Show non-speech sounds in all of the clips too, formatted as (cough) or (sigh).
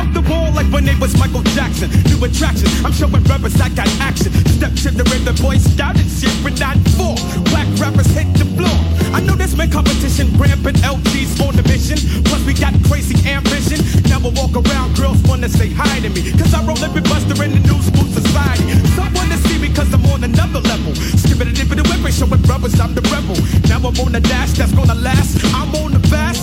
off the wall like when they was Michael Jackson. New attraction, I'm showing brothers I got action. Step to the rhythm, boy scout and shit, but not four. Black rappers hit the floor. I know there's been competition, rampant LG's on the mission. Plus we got crazy ambition. Never walk around, girls wanna say hi to me. Cause I roll every buster in the new school society. Some wanna see me cause I'm on another level. Skip it it and whip it, showing brothers I'm the rebel. Now I'm on the dash that's gonna last. I'm on the fast,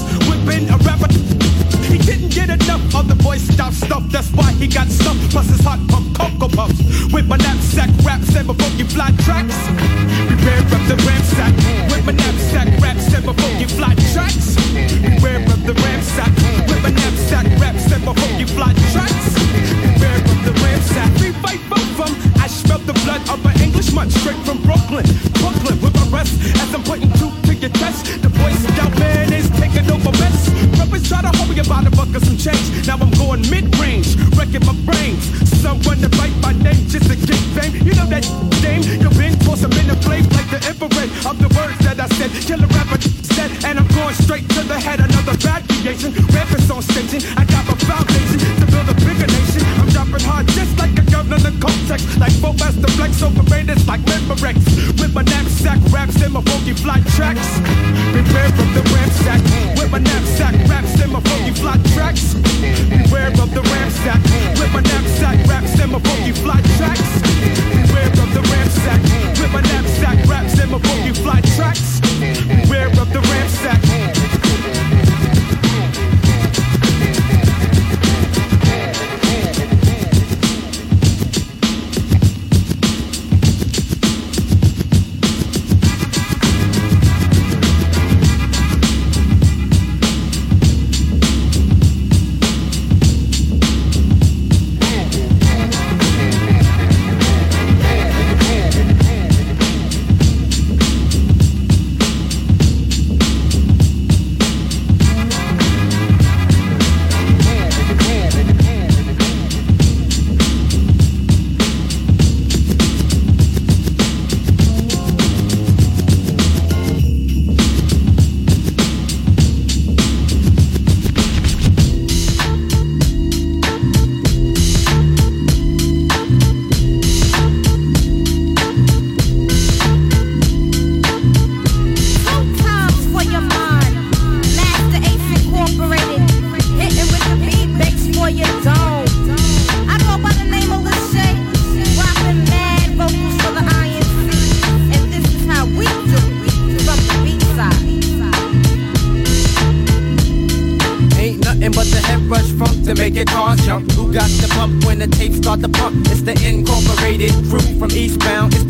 Scout stuff, that's why he got stuffed. Plus his hot pump Cocoa Puffs. With my knapsack raps and my funky fly tracks. Beware of the ramsack. With my knapsack mid-range, my brains. Someone to bite my name just to get fame. You know that name, you've been for some in the place like the infrared of the words that I said. Killer rapper said, and I'm going straight to the head.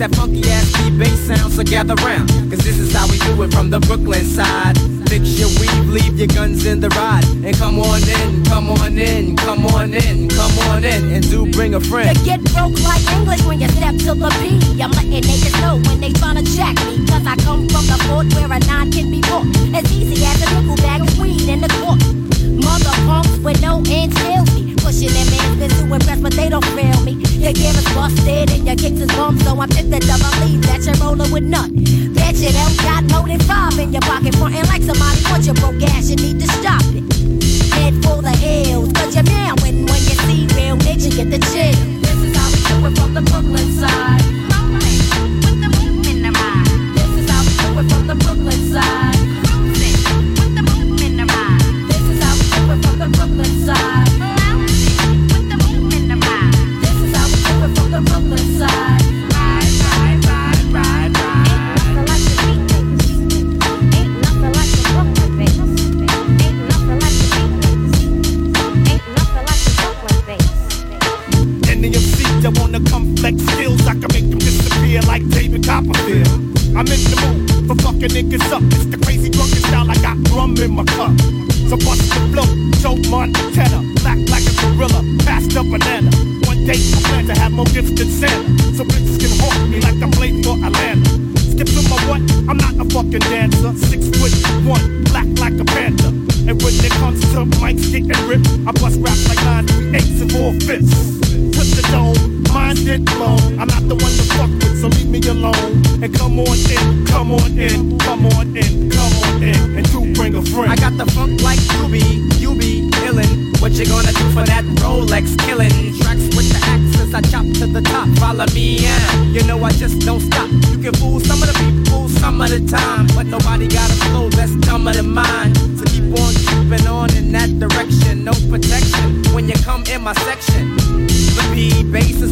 That funky ass beat bass sound, so gather round. Cause this is how we do it from the Brooklyn side. Fix your weave, leave your guns in the ride. And come on in, come on in, come on in, come on in. And do bring a friend. You get broke like English when you step to the P. I'm letting niggas know when they tryna check me. Cause I come from the fort where a nine can be bought. As easy as a nickel bag of weed in the court. Mother punks with no ends kill me. Pushing them man's to impress, but they don't feel me. Your gear is busted and your kicks is bummed, so I'm tempted to believe that you're rolling with none. Bet you don't got than five in your pocket, frontin' like somebody wants your broke ass. You need to stop it. Head for the hills, cause you're now when when you see real nature, get the chill. This is how we do it from the Brooklyn side.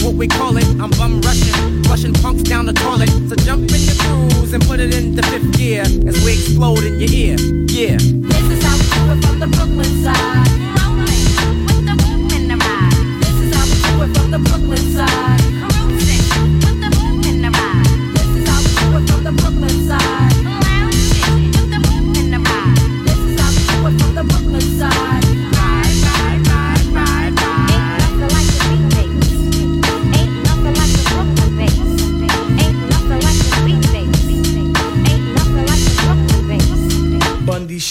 what we call it. I'm bum rushing, rushing punks down the toilet. So jump in your grooves and put it in the fifth gear as we explode in your ear. Yeah.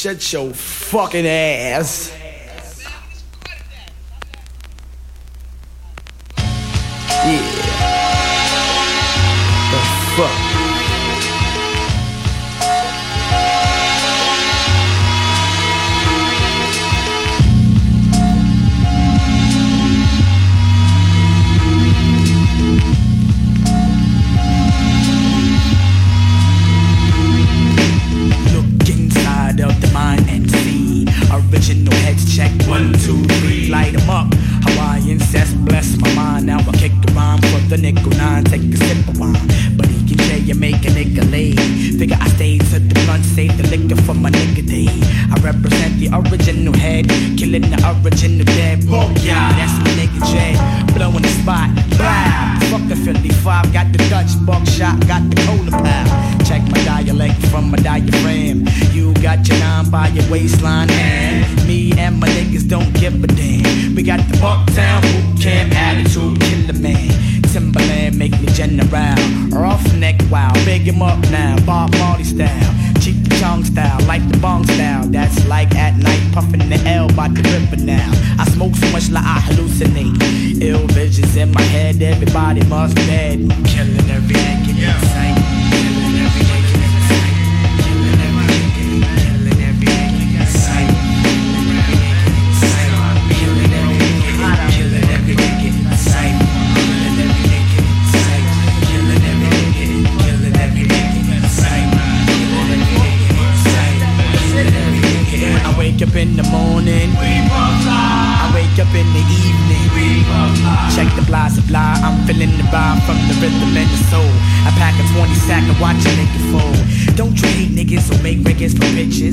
shut your fucking ass.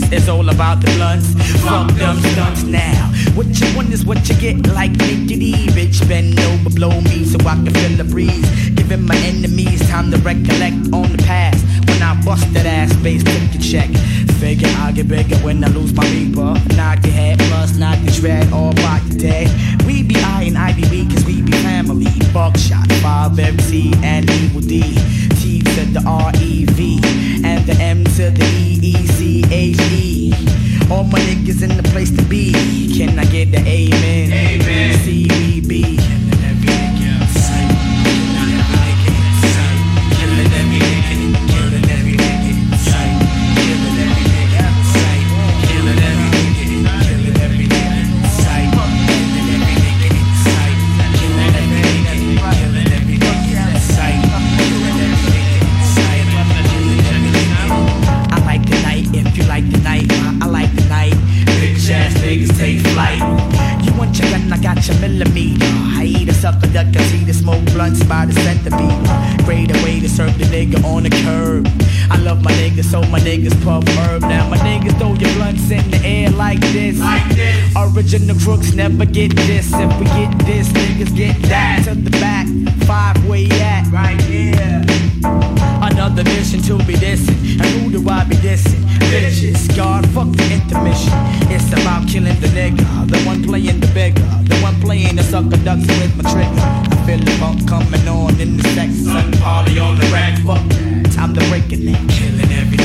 It's is all about the blunts. Fuck them stunts now. What you want is what you get, like diggity, bitch. Bend over, blow me so I can feel the breeze. Giving my enemies time to recollect on the past. When I bust that ass bass, take a check. Figure I get bigger when I lose my reaper. Knock your head, bust, knock your dread, all block your day. We be I and I be we, cause we be family. Buckshot, 5MC, and Evil Dee. T to the R-E-V, and the M to the E-E-C-H-E. All my niggas in the place to be. Can I get the amen? Amen. C-E-B. my niggas puff herb. Now my niggas throw your blunts in the air like this. Like this. Original crooks never get this. If we get this, niggas get that. To the back, five way at. Right here. Another mission to be dissing. And who do I be dissing? Bitches, God, fuck the intermission. It's about killing the nigga. The one playing the bigger. The one playing the sucker ducks with my trigger. I feel the funk coming on in the sex. Sun party on the rack. Fuck that. Time to break it killing everything.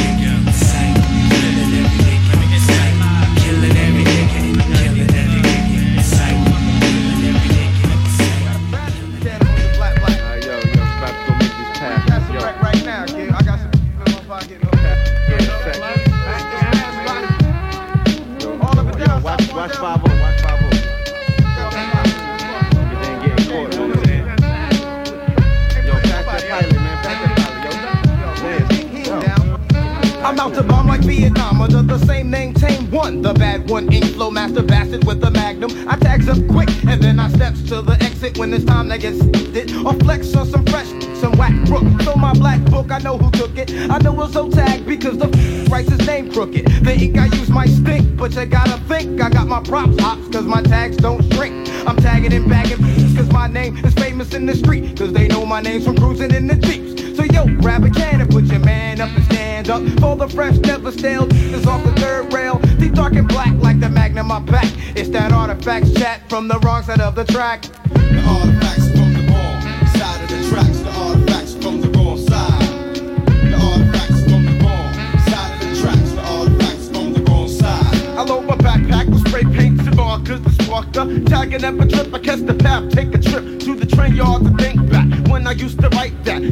It's get it or flex on some fresh, some whack brook. So my black book, I know who took it. I know it's so tagged because the f- writes his name crooked. The ink I use might stink, but you gotta think I got my props hops cause my tags don't shrink. I'm tagging and bagging (laughs) cause my name is famous in the street. Cause they know my name's from cruising in the Jeeps. So yo, grab a can and put your man up and stand up. For the fresh, never stale, is off the third rail. Deep dark and black like the magnum my back. It's that artifacts chat from the wrong side of the track. The artifacts from the wrong side of the tracks. The artifacts from the wrong side. The artifacts from the wrong side of the tracks. The artifacts from the wrong side. I load my backpack with spray paint and markers that sparked up. Tagging up a trip, I catch the path, take a trip to the train yard to think back. When I used to write that,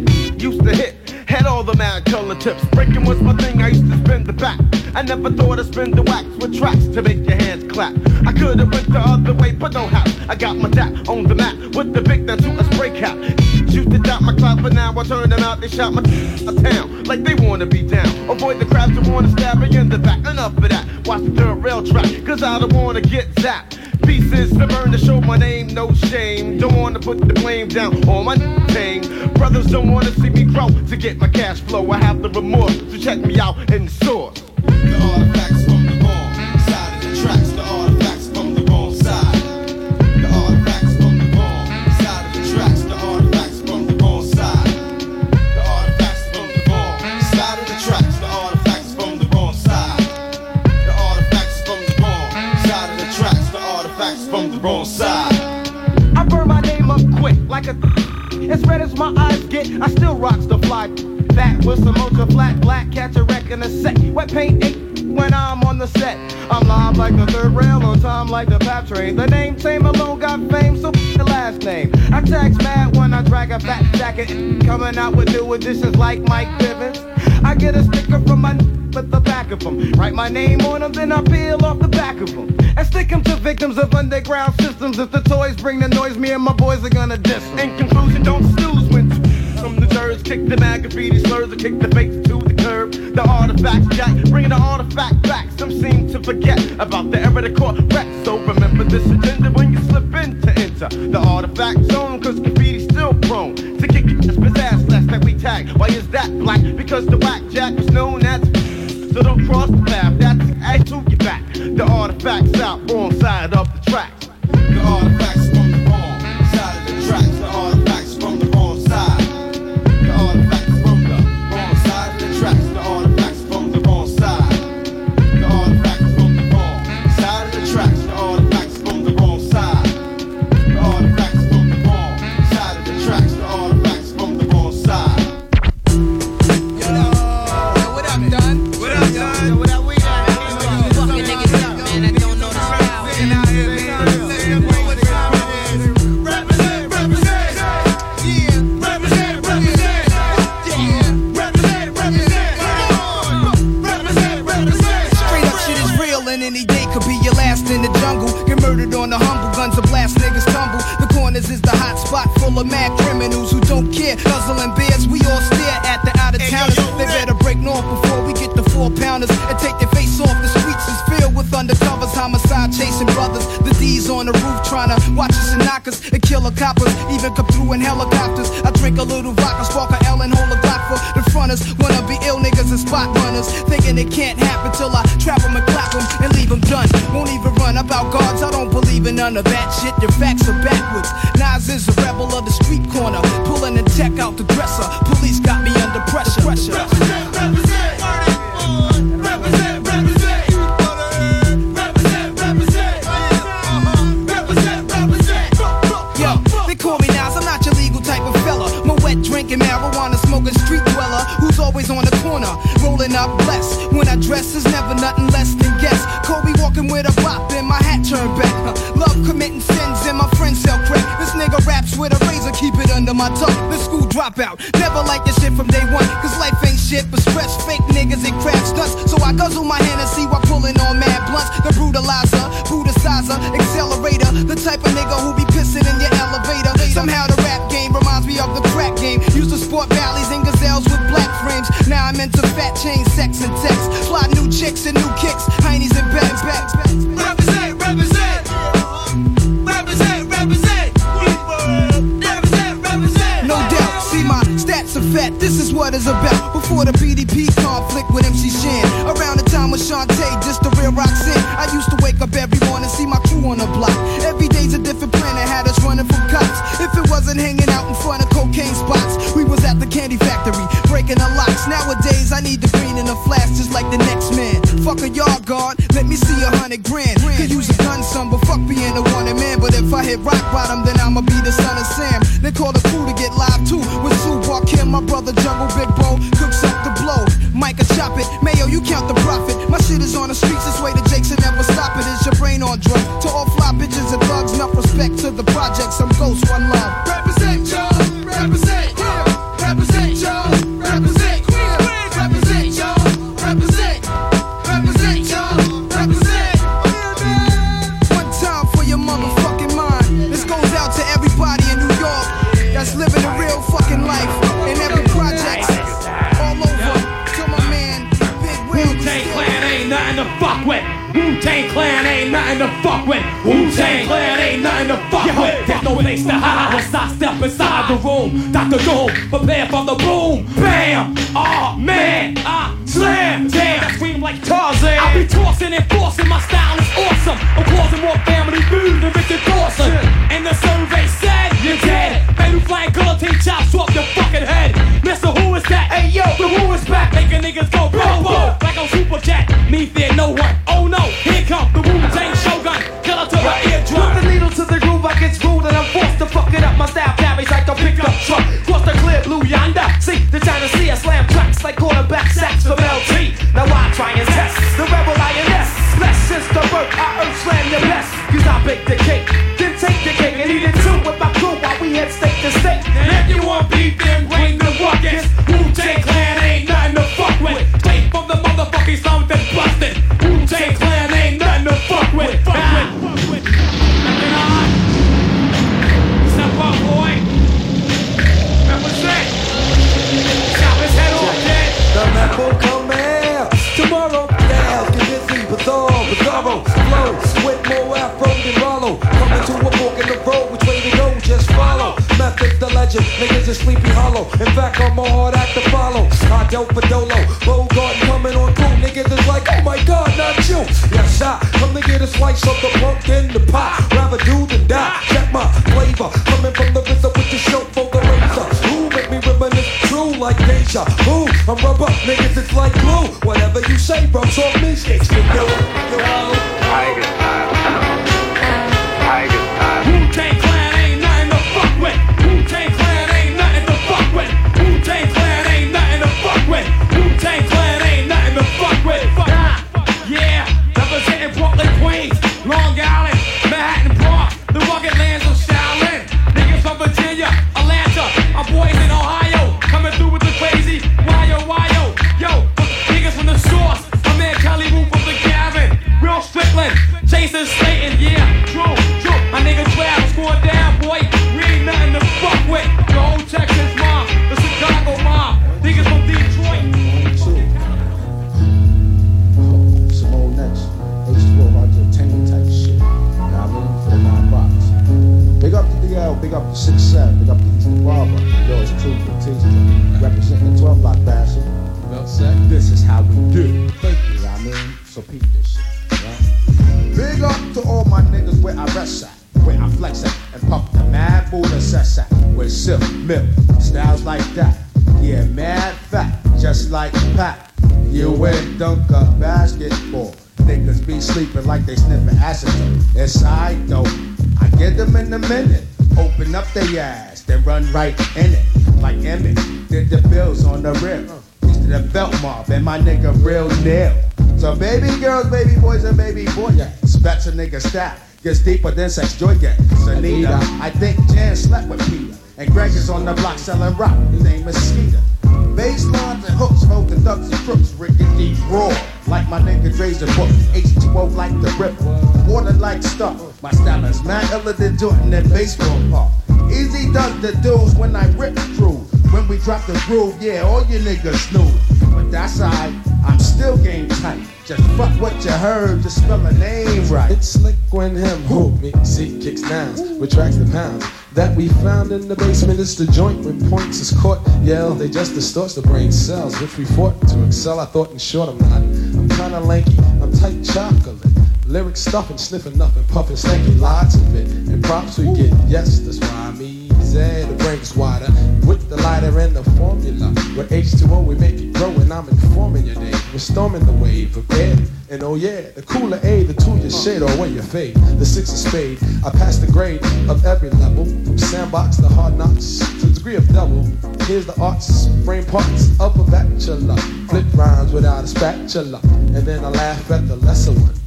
used to hit. Had all the mad color tips. Breaking was my thing, I used to spin the back. I never thought I'd spin the wax with tracks to make your hands clap. I could've went the other way, but no how. I got my dap on the map with the big to a spray cap. Used to doubt my clout, but now I turn them out. They shot my (laughs) town like they wanna be down. Avoid the crowds that wanna stab me in the back. Enough of that. Watch the dirt rail track, cause I don't wanna get zapped. Pieces to burn to show my name, no shame. Don't wanna put the blame down on my (laughs) name. Brothers don't wanna see me grow to get my cash flow. I have the remorse, so check me out the source. From the wrong side of the tracks. The artifacts from the wrong side. The artifacts from the wrong side of the tracks. The artifacts from the wrong side. The artifacts from the wrong side of the tracks. The artifacts from the wrong side. The artifacts from the wrong side of the tracks. The artifacts from the wrong side. I burn my name up quick, like a (laughs) as red as my eyes get. I still the fly. Flat black. Wet paint ink when I'm on the set. I'm live like the third rail, on time like the pap train. The name Tame alone got fame, so the last name. I tax mad when I drag a fat jacket, coming out with new additions like Mike Bivins. I get a sticker from my with the back of them. Write my name on them, then I peel off the back of them. And stick them to victims of underground systems. If the toys bring the noise, me and my boys are gonna diss. In conclusion, don't snooze when from the nerds kick the mad graffiti slurs or kick the fakes to the curb. The artifacts jack, bringing the artifact back. Some seem to forget about the era the court wreck. So remember this agenda when you slip in to enter the artifact zone, cause graffiti's still prone to kick ass last that we tag. Why is that black? Because the whack jack was known as so don't cross the path, that's I to get back. The artifacts out, wrong side of the tracks. The artifacts Jungle Big Bo, cooks up the blow. Micah chop it, Mayo, you count the profit. My shit is on the streets, this way the Jakes will never stop it. Is your brain on drugs? To all fly bitches and thugs, enough respect to the projects. I'm ghost, one love. Nothing to fuck with. Wu-Tang Clan ain't nothing to fuck with. There's no place to hide once I step inside the room. Dr. Doom, prepare for the boom. Bam! Oh man, I slam. Damn, I scream like Tarzan. I be tossing and forcing. My style is awesome. I'm causing more family food than Richard Dawson. And the survey said you're dead. Baby flying guillotine chops off your fucking head. Mister, who is that? Hey yo, the who is back? Making niggas go boom boom like on Super Jet. Me fear no one. Oh no, to the the needle to the groove, I get screwed and I'm forced to fuck it up. My style carries like a pickup truck. Cross the clear blue yonder. See the China Sea, I slam tracks like quarterback sacks from LT. Now I try and test the rebel lioness. Less since the birth, I earth slam your best. Cause I bake the cake, legend, niggas is sleepy hollow. In fact, I'm a hard act to follow. I dope for Dolo, Garden coming on through. Niggas is like, oh my god, not you. Yes, I come to get a slice of the pumpkin, the pie. Rather do than die. Check my flavor, coming from the rhythm with the show for the razor. Who make me reminisce true like deja vu? I'm rubber, niggas, it's like glue. Whatever you say, rubs off me, sticks to you. Tiger style. Tiger style. Wu-Tang a nigga. Gets deeper than sex joy get. Anita, I think Jan slept with Peter. And Greg is on the block selling rock. His name is Skeeter. Baselines and hooks, holding ducks and crooks, deep raw. Like my nigga Dre's a book, H2O like the ripper. Water like stuff. My style is mad iller than Jordan and baseball park. Easy does the dudes when I rip through. When we drop the groove, yeah, all you niggas knew. But that's alright, I'm still game tight. Just fuck what you heard, just spell a name right. It's slick when him who me see kicks downs, retracts the pounds that we found in the basement. It's the joint when points is caught. Yell, they just distorts the brain cells, which we fought to excel. I thought in short, I'm not. I'm kinda lanky, I'm tight chocolate. Lyric stuffing, sniffing nothing, puffing stanky, lots of it. And props we get, yes, that's why I'm easy. The brain's wider with the lighter and the formula. With H2O, we make it grow, and I'm informing your day. We're storming the wave bed. And oh yeah, the cooler A, the two your shade, or when you fade. The six of spade, I pass the grade of every level. From sandbox to hard knocks to the degree of double. Here's the arts, frame parts of a bachelor. Flip rhymes without a spatula. And then I laugh at the lesser one.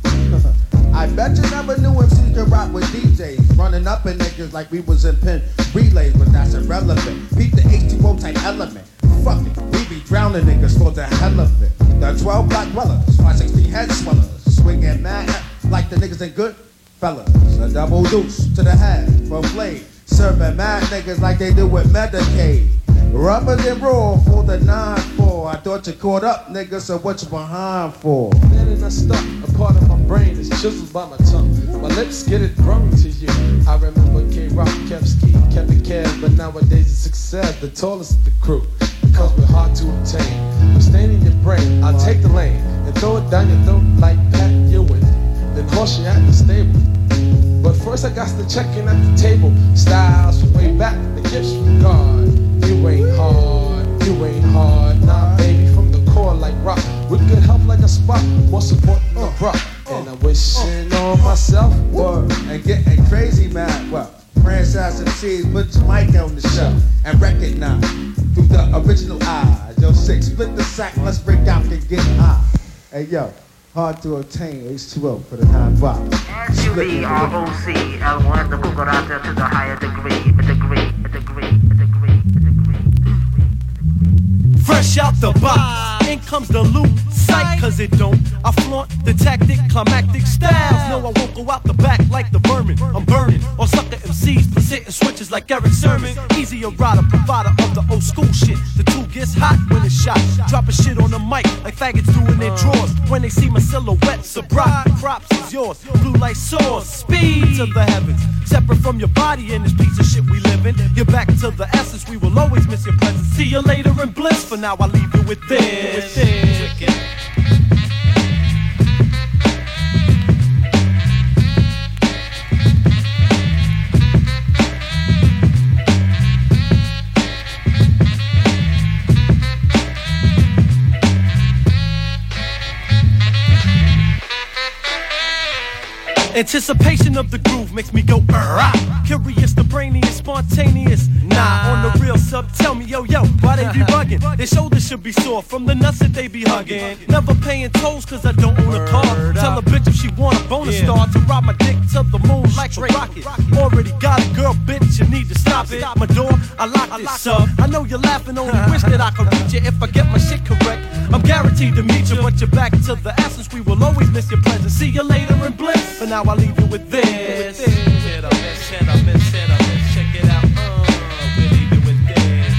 I bet you never knew MCs could rock with DJs. Running up in niggas like we was in pin relays, but that's irrelevant. Beat the H2O type element. Fuck it, we be drowning niggas for the hell of it. The 12 black dwellers, 560 head swellers. Swinging mad like the niggas in good fellas. A double deuce to the head for flame. Serving mad niggas like they do with Medicaid. Rubbing and raw for the 9-4. I thought you caught up, nigga, so what you behind for? Then in I stuck, a part of my brain is chiseled by my tongue. My lips get it brung to you. I remember K Rock kept ski, kept it cab, but nowadays it's success, the tallest of the crew. Because we're hard to obtain. I'm staying in your brain, I'll take the lane and throw it down your throat like Pat Ewing. Then you at the stable. But first I got to check in at the table. Styles from way back, the gifts from God. You ain't hard, you ain't hard. Nah, baby, from the core like rock. With good health like a spot, more support than a rock. And I'm wishing on myself. Word. And getting crazy mad. Well, franchise MCs, put your mic on the show and recognize through the original eyes. Yo, six, split the sack, let's break out and get high. Hey, yo, hard to obtain H2O for the nine box. SUV, ROC, L1, the Bugatti to the higher degree, Fresh out the box, in comes the loot. sight, cause it don't. I flaunt the tactic, climactic styles. No, I won't go out the back like the vermin. I'm burning, or sucker MCs, but sitting switches like Erick Sermon. Easier rider, provider of the old school shit. The two gets hot when it's shot. Dropping shit on the mic like faggots do in their drawers. When they see my silhouette, surprise, props is yours. Blue light soars, speed to the heavens. Separate from your body in this piece of shit we live in. You're back to the essence, we will always miss your presence. See you later in bliss, for now I leave you with this. Check it. Anticipation of the groove makes me go ah. Curious, the brainiest, spontaneous. Nah, on the real sub, tell me, yo, yo, why they be bugging? (laughs) Their shoulders should be sore from the nuts that they be hugging. Never paying tolls cause I don't own a car. Tell a bitch if she want a bonus star to ride my dick to the moon like a rocket. Already got a girl, bitch, you need to stop it. My door, I lock this up. I know you're laughing, only wish that I could reach you if I get my shit correct. I'm guaranteed to meet you, but you're back to the essence. We will always miss your presence. See you later in bliss. But now I leave you with this. Hit hit hit. Check it out. Uh, we leave you with this.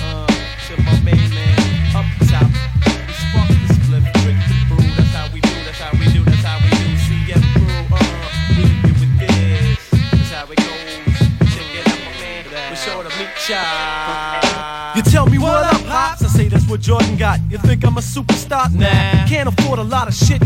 Uh, to my main man up top. We spark the split, drink the brew. That's how we do. That's how we do. That's how we do. Crew. Uh, we leave you with this. That's how it goes. Check it out, my man. We're sure to meet ya. You tell me what up, Pops? I say that's what Jordan got. You think I'm a superstar? Nah. Can't afford a lot of shit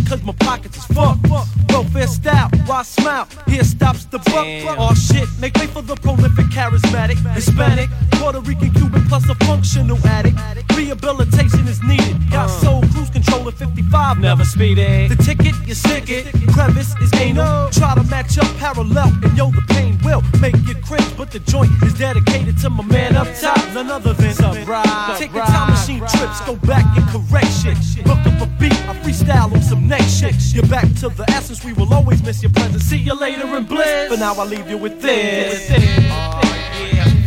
smile? Here stops the buck. Oh shit, make way for the prolific, charismatic, Hispanic, Puerto Rican, Cuban, plus a functional addict. Rehabilitation is needed. Got uh. soul cruise control at 55, never speeding. The ticket, you stick it. Crevice is anal. Try to match up parallel, and yo, the pain will make you cringe. But the joint is dedicated to my man up top, none other than Surprise. Take a time machine trips, go back and correct shit. Look up a beat, I freestyle on some next shit. You're back to the essence, we will always miss your presence. See you later in bliss. But now, I leave you with this. Oh, yeah,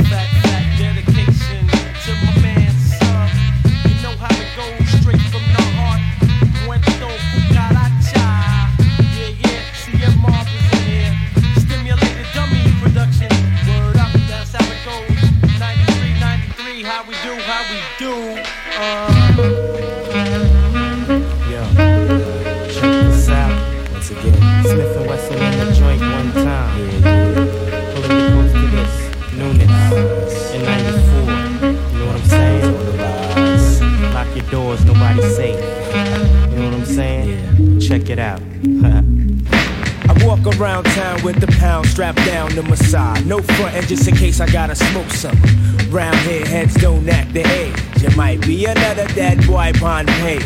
just in case I gotta smoke some. Round here, heads don't act the age. You might be another dead boy on page.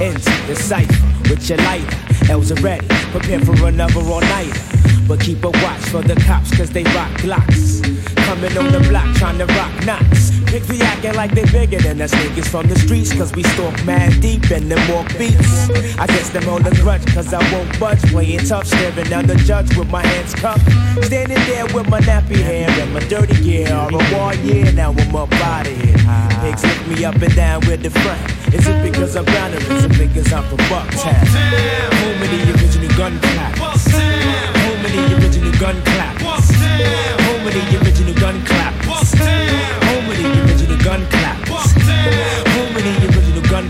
Into the cipher with your lighter. L's ready, prepare for another all nighter. But keep a watch for the cops, cause they rock glocks. Coming on the block trying to rock knots. Pick the acting like they bigger than us niggas from the streets, cause we stalk mad deep in them walk beats. I guess them all a grudge, cause I won't budge. Playing tough, staring down the judge with my hands cupped. Standing there with my nappy hair and my dirty gear. All a war year, now I'm up out of here. Pigs lift me up and down with the front. Is it because I'm down or because I'm from Bucktown? Home the original gun clappers. Home the original gun clappers. Home the original gun clappers. Gun. Home of the original gun.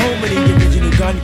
Home of the original gun.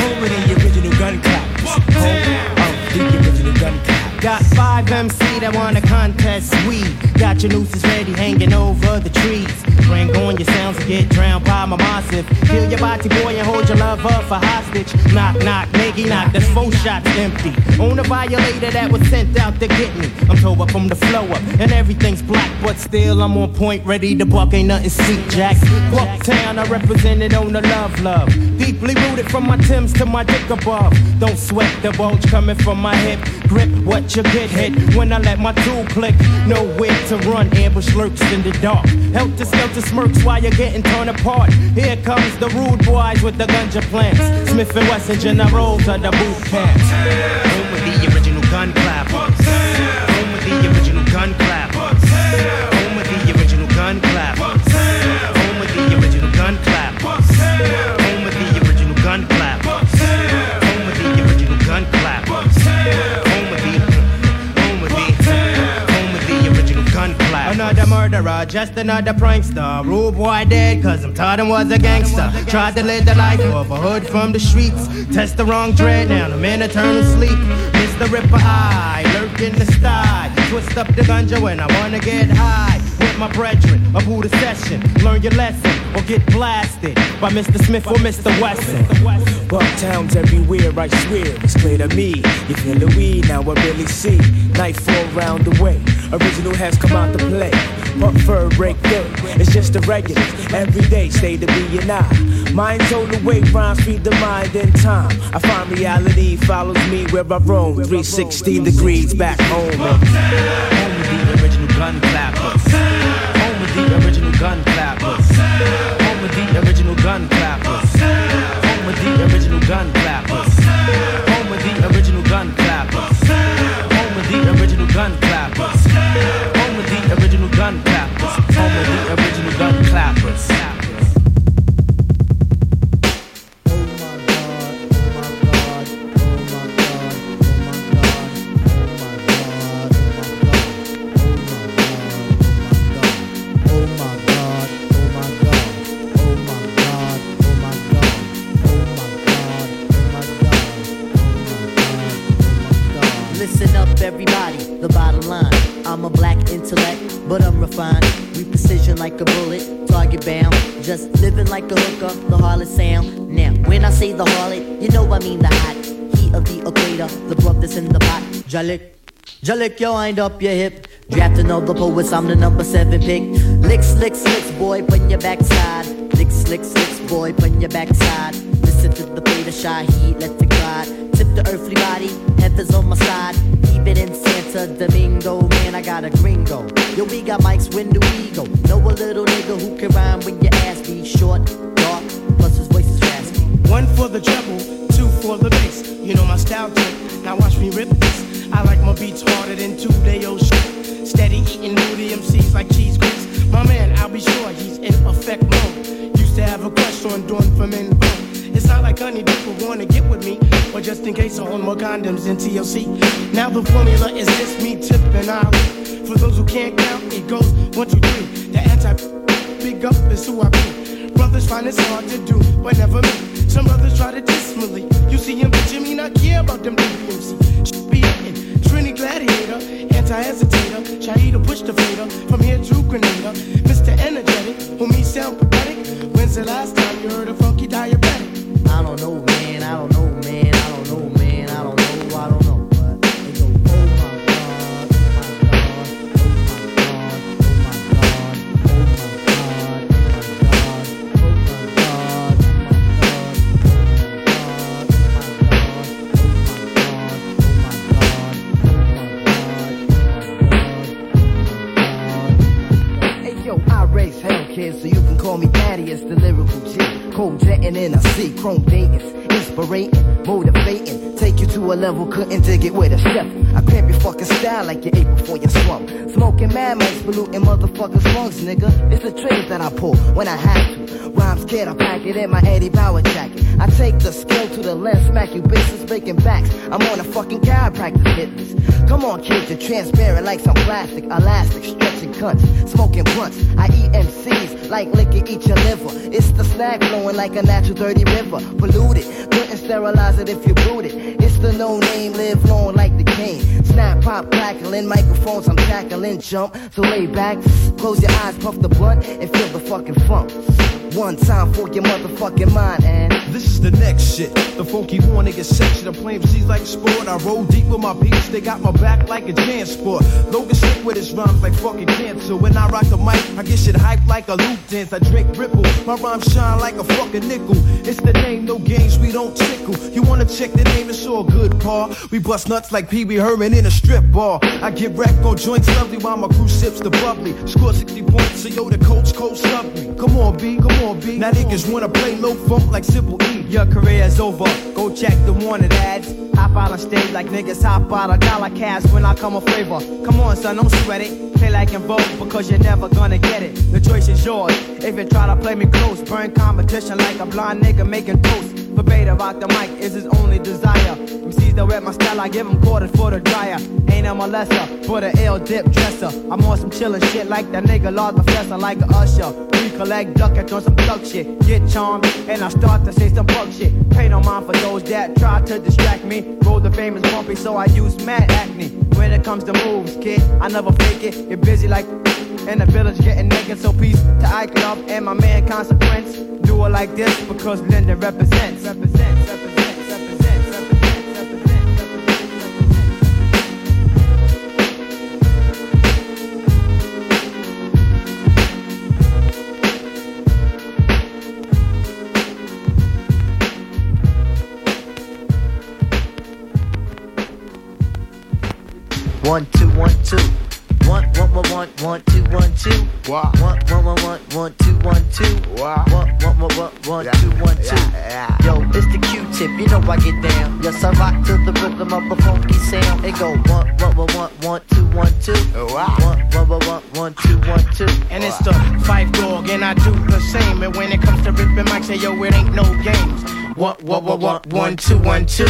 Home of the original gun clappers. Home of the original gun clappers. Got five MC that wanna contest We Got your nooses ready hanging over the trees. Bring on your sounds and get drowned by my massive. Kill your body boy and hold your love up for hostage. Knock, knock, nigga, knock. That's four shots empty. On a violator that was sent out to get me. I'm told up from the flow up and everything's black, but still I'm on point, ready to buck. Ain't nothing sweet, Jack. Bucktown, I represented on the love, love. Deeply rooted from my Timbs to my dick above. Don't sweat the bulge coming from my hip. Grip what you get hit when I let my tool click. Nowhere to run, ambush lurks in the dark. Help Helter skelter smirks while you're getting torn apart. Here comes the rude boys with the ganja plants. Smith and Wesson generals of the boot camp. Home with the original gun clappers. Murderer, just another prankster. Rude boy dead, cause I'm taught him was a gangster. Tried to live the life of a hood from the streets. Test the wrong dread, now I'm in eternal sleep. Mr. Ripper Eye, lurk in the sty. Twist up the ganja when I wanna get high. With my brethren, a Buddha session. Learn your lesson or get blasted by Mr. Smith or Mr. Wesson. Bucktown's everywhere, I swear. It's clear to me. You feel the weed, now I really see. Nightfall round the way. Original has come out to play. But fur break through. It's just a regular. Every day, stay to be and I. Mind's the way, rhymes feed the mind in time. I find reality follows me where I roam. 360 degrees back home. Home of the original gun clappers. Home of the original gun clappers. Home of the original gun clappers. Home of the original gun clappers. Home of the original gun clappers. Home of the original gun clappers. Black intellect, but I'm refined. We precision like a bullet, target bound. Just living like a hooker, the harlot sound. Now, when I say the harlot, you know I mean the hot heat of the equator, the brothers in the pot. Jalik, Jalik, yo, wind up your hip. Drafting all the poets, I'm the number seven pick. Licks, slick, licks, boy, put your backside. Licks, slick, licks, boy, put your backside. Listen to the beta shy heat, let it glide. Tip the earthly body, heaven's on my side. Keep it in Santa Domingo, man, I got a gringo. Yo, we got mics, when do we go? Know a little nigga who can rhyme when your ass be short, dark, plus his voice is raspy. One for the treble, two for the bass. You know my style trick. Now watch me rip this. I like my beats harder than two day old shit. Steady eating moody MCs like cheese grits. My man, I'll be sure he's in effect mode. Used to have a crush on Dawn from in It's not like honey people wanna get with me. Or just in case I own more condoms than TLC. Now the formula is just me tipping out. For those who can't count, it goes one, two, three. The anti big up is who I be. Brothers find it's hard to do, but never me. Some brothers try to me. You see him, but Jimmy not care about them DBMC. Should be hitting. Trini Gladiator, anti-hesitator, Shaida push the fader, from here to Grenada. Mr. Energetic, who me sound pathetic. When's the last time you heard a funky diabetic? I don't know, man. In a sea, chrome dating, inspirating, motivating. A level, couldn't dig it with a chef. I cramp your fucking style like you ate before you slump. Smoking mad mice, polluting motherfuckers' lungs, nigga. It's the trigger that I pull when I have to. Rhymes kid, I pack it in my Eddie Bauer jacket. I take the skill to the left, smack you bitches, breaking backs. I'm on a fucking chiropractic fitness. Come on, kids, you're transparent like some plastic, elastic, stretching cunts, smoking blunts. I eat MCs like liquor, eat your liver. It's the snack flowing like a natural dirty river, polluted. Couldn't sterilize it if you boot it. It's the no name, live long like the king. Snap, pop, crackling, microphones, I'm tackling, jump. So lay back, close your eyes, puff the blunt, and feel the fucking funk. One time for your motherfucking mind, and This is the next shit. The funky war nigga section. I'm playing MCs like sport. I roll deep with my peeps. They got my back like a jam sport. Logan sick with his rhymes like fucking cancer. When I rock the mic, I get shit hyped like a loop dance. I drink ripple. My rhymes shine like a fucking nickel. It's the name, no games, we don't tickle. You wanna check the name, it's all good, Paul. We bust nuts like Pee Wee Herman in a strip bar. I get wrecked on joints lovely while my crew sips the bubbly. Score 60 points, so yo, the coach, coach sub me. Come on, B, come on, B. Now niggas wanna play low funk like Simple E. Your career's over. Go check the wanted ads. Hop out on stage like niggas hop out of dollar cash when I come a flavor. Come on, son, don't sweat it. Play like in Vogue because you're never gonna get it. The choice is yours. If you try to play me close, burn competition like a blind nigga making toast. Verbatim rock the mic is his only desire. MCs that rap my style, I give them quarters for the dryer. Ain't a molester, but a ill dip dresser. I'm on some chillin' shit like that nigga Lord Professor, like a usher. Recollect, duck it on some thug shit. Get charmed, and I start to say some bug shit. Pay no mind for those that try to distract me. Roll the famous bumpy, so I use mad acne. When it comes to moves, kid, I never fake it. You're busy like in the village getting naked, so peace to Ike Love and my man Consequence. Do it like this because Linda. Represents, represents, represents, One, two, one, two. One, one, one, one, one, two, one, two. Wow. One, one, one, one, one, two, one, two. Wow. One, one, one, one, one, two, one, two. Yo, it's the Q-tip, you know I get down. Yes, I rock to the rhythm of a funky sound. It go one, one, one, one, one, two, one, two. Wow. One, one, one, one, one, two, one, two. And it's the Phife Dawg, and I do the same. And when it comes to ripping mics, say yo, it ain't no games. One, one, one, one, one, two, one, two.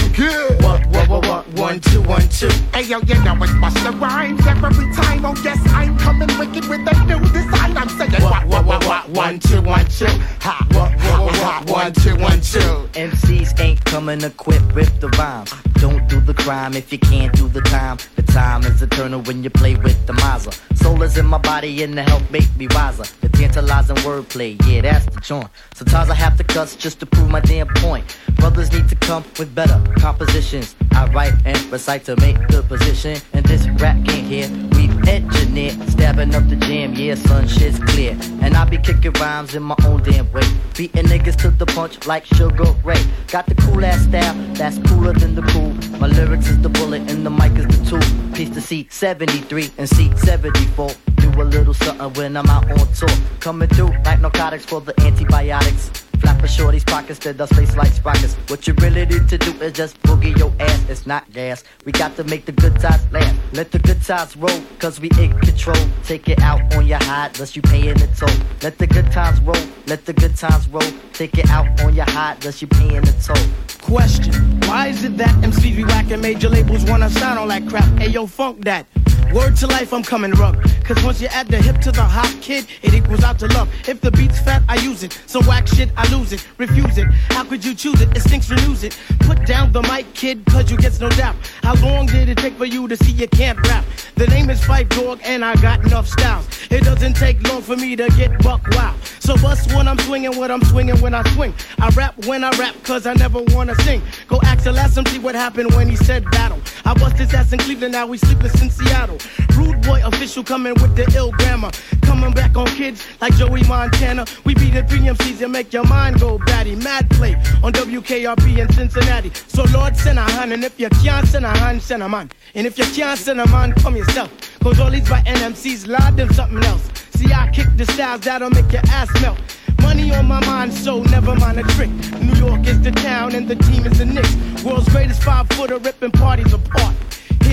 One, one, one, one, one, two, one, two. Hey yo, you know it's Busta Rhymes every time. Oh yes, I'm coming wicked with a new design. I'm saying what, what, what, what, one, two, one, two. Ha, what, what, what, what, one, two, one, two. MCs ain't coming equipped with the rhyme. Don't do the crime if you can't do the time. The time is eternal when you play with the Mazda. Soul is in my body and the help make me wiser. The tantalizing wordplay, yeah, that's the joint. Sometimes I have to cuss just to prove my damn point. Brothers need to come with better compositions. I write and recite to make good position. And this rap game here, we engineer. Stabbing up the jam, yeah, son, shit's clear. And I be kicking rhymes in my own damn way. Beating niggas to the punch like Sugar Ray. Got the cool ass style, that's cooler than the cool. My lyrics is the bullet and the mic is the tool. Piece to C73 and C74. Do a little something when I'm out on tour. Coming through like narcotics for the antibiotics. Flapper shorty's pockets that does face like sprockets. What you really need to do is just boogie your ass. It's not gas. We got to make the good times last. Let the good times roll, cause we in control. Take it out on your hide, thus you paying the toll. Let the good times roll, let the good times roll. Take it out on your hide, thus you paying the toll. Question: Why is it that MCs be whacking major labels wanna sign all that crap? Hey yo, funk that. Word to life, I'm coming rough. Cause once you add the hip to the hop kid, it equals out to love. If the beat's fat, I use it. Some whack shit, I lose it. Refuse it. How could you choose it? It Instincts renews it. Put down the mic, kid, cause you gets no doubt. How long did it take for you to see you can't rap? The name is Phife Dawg, and I got enough styles. It doesn't take long for me to get buck wild. So bust when I'm swinging, what I'm swinging when I swing. I rap when I rap, cause I never wanna sing. Go ask the last see what happened when he said battle. I bust his ass in Cleveland, now we sleepless in Seattle. Rude boy official coming with the ill grammar. Coming back on kids like Joey Montana. We beat the PMCs and make your mind go batty. Mad play on WKRP in Cincinnati. So Lord, send a hand, and if you can't send a hand, send a man. And if you can't send a man, come yourself. Cause all these white NMCs lied them something else. See, I kick the styles that'll make your ass melt. Money on my mind, so never mind a trick. New York is the town and the team is the Knicks. World's greatest five footer ripping parties apart.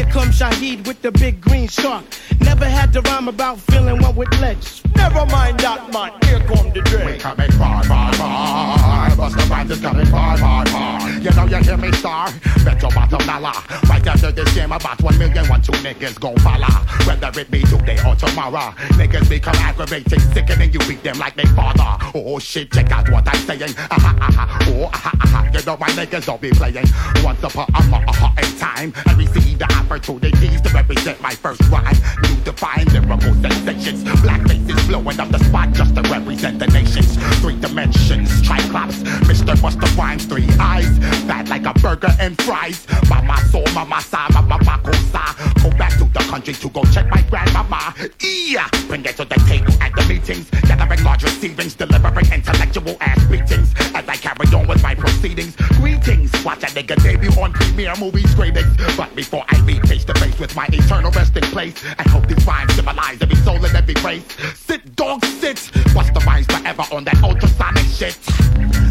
Here comes Shaheed with the big green shark. Never had to rhyme about feeling one with ledge. Never mind that man, here come the dread. We coming far, far, far. Busta Rhymes is coming far, far, far. You know you hear me star. Bet your bottom dollar. Right after this game, about one million, one two niggas gon' follow. Whether it be today or tomorrow. Niggas become aggravating, sickening. You beat them like they father. Oh shit, check out what I'm saying. Ah, aha, aha, oh, ah, aha, aha. You know my niggas don't be playing. Once upon a, a, a, a time, I received the opportunities to represent my first rhyme. New define lyrical sensations. Black faces blowing up the spot just to represent the nations. Three dimensions, triclops. Mr. Busta Rhymes, three eyes. Fat like a burger and fries. Mama soul, mama sa, mama mako sa. Go back to the country to go check my grandmama. Yeah, bring it to the table at the meetings. Gathering large receivings, delivering intellectual ass beatings. As I carry on with my proceedings. Greetings, watch a nigga debut on premiere movie screenings. But before I meet face to face with my eternal resting place, I hope these rhymes symbolize every soul in every race. Sit, dog, sit. Busta Rhymes forever on that ultrasonic shit.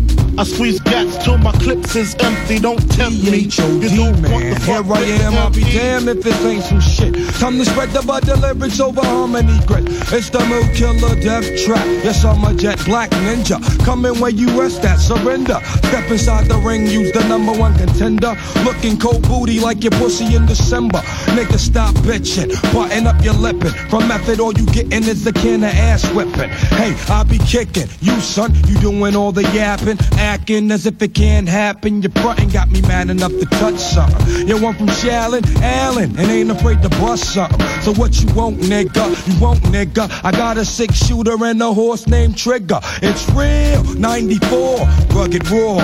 I squeeze gats till my clips is empty. Don't tempt me. You don't want the Here I am, I'll be damned if this ain't some shit. Time to spread the butter lyrics over harmony grit. It's the mood killer death trap. Yes, I'm a jet black ninja. Coming where you rest at, surrender. Step inside the ring, use the number one contender. Looking cold booty like your pussy in December. Nigga, stop bitching. Button up your lippin'. From method, all you gettin' is a can of ass whipping. Hey, I be kicking. You, son, you doing all the yapping. Acting as if it can't happen. Your frontin' got me mad enough to touch something. You want from Shallon, Allen, and ain't afraid to bust something. So what you want, nigga? You want, nigga? I got a six shooter and a horse named Trigger. It's real, 94, rugged raw.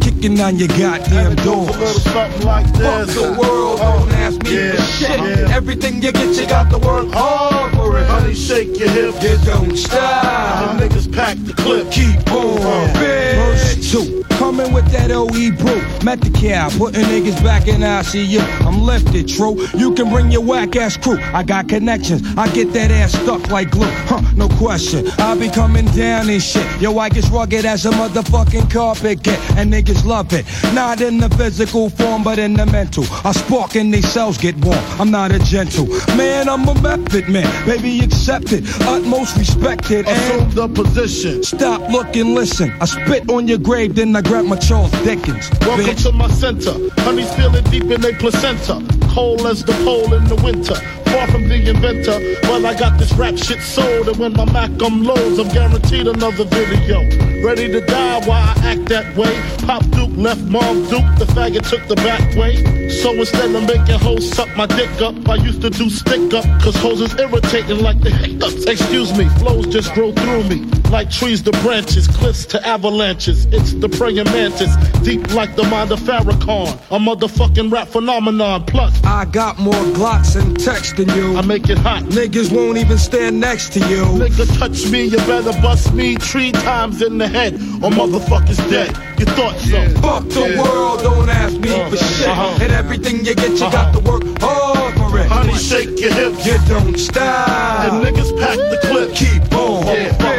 Kicking on your goddamn doors. Something like Fuck this. the world, don't ask me Yeah, for shit. yeah. Everything you get, you got to work hard oh, it. Honey, shake your hips. You don't stop. The niggas pack the clip. Keep on, bitch. Two. Coming with that OE brew. Met the cow, putting niggas back in the ICU. I'm lifted, true. You can bring your whack ass crew. I got connections. I get that ass stuck like glue. Huh, no question. I be coming down and shit. Yo, I get rugged as a motherfucking carpet get. And niggas love it. Not in the physical form, but in the mental. I spark and these cells get warm. I'm not a gentle. Man, I'm a method man. Baby, accept it. Utmost respected. Assume the position. Stop, look, and listen. I spit on your grave, then I grab my Charles Dickens. Welcome bitch. to my center. Honey's feeling deep in their placenta. Cold as the pole in the winter. Far from the inventor. Well, I got this rap shit sold. And when my Mac um loads, I'm guaranteed another video. Ready to die while I act that way. Pop Duke left Mom Duke. The faggot took the back way. So instead of making hoes suck my dick up, I used to do stick up. Cause hoes is irritating like the hiccups. Excuse me, flows just grow through me. Like trees to branches, cliffs to avalanches. It's the praying mantis, deep like the mind of Farrakhan. A motherfucking rap phenomenon. Plus, I got more Glocks and text than you. I make it hot. Niggas won't even stand next to you. Nigga touch me, you better bust me three times in the head, or motherfuckers dead. You thought so? Fuck the world, don't ask me for shit. Uh-huh. And everything you get, you got to work hard for it. Honey, shake your hips. You don't stop. And niggas pack the clip. Keep on. Motherfucker,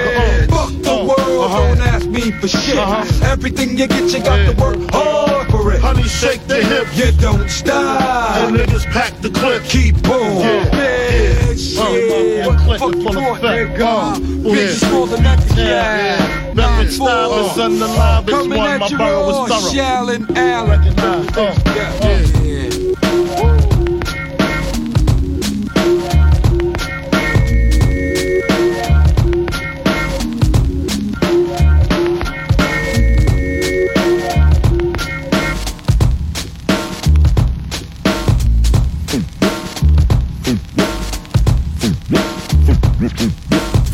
don't for shit. Uh-huh. Everything you get, you got to work hard for it. Honey, shake the hips. You don't stop. And niggas pack the clip. Keep on. Yeah. Yeah, shit. Uh, What fuck you full of want, fat. nigga? Uh, yeah. the next Yeah, yeah. yeah. Style is unalive. It's Coming one. My borough was thorough. Shallon Allen. Recognize. Uh, Yeah.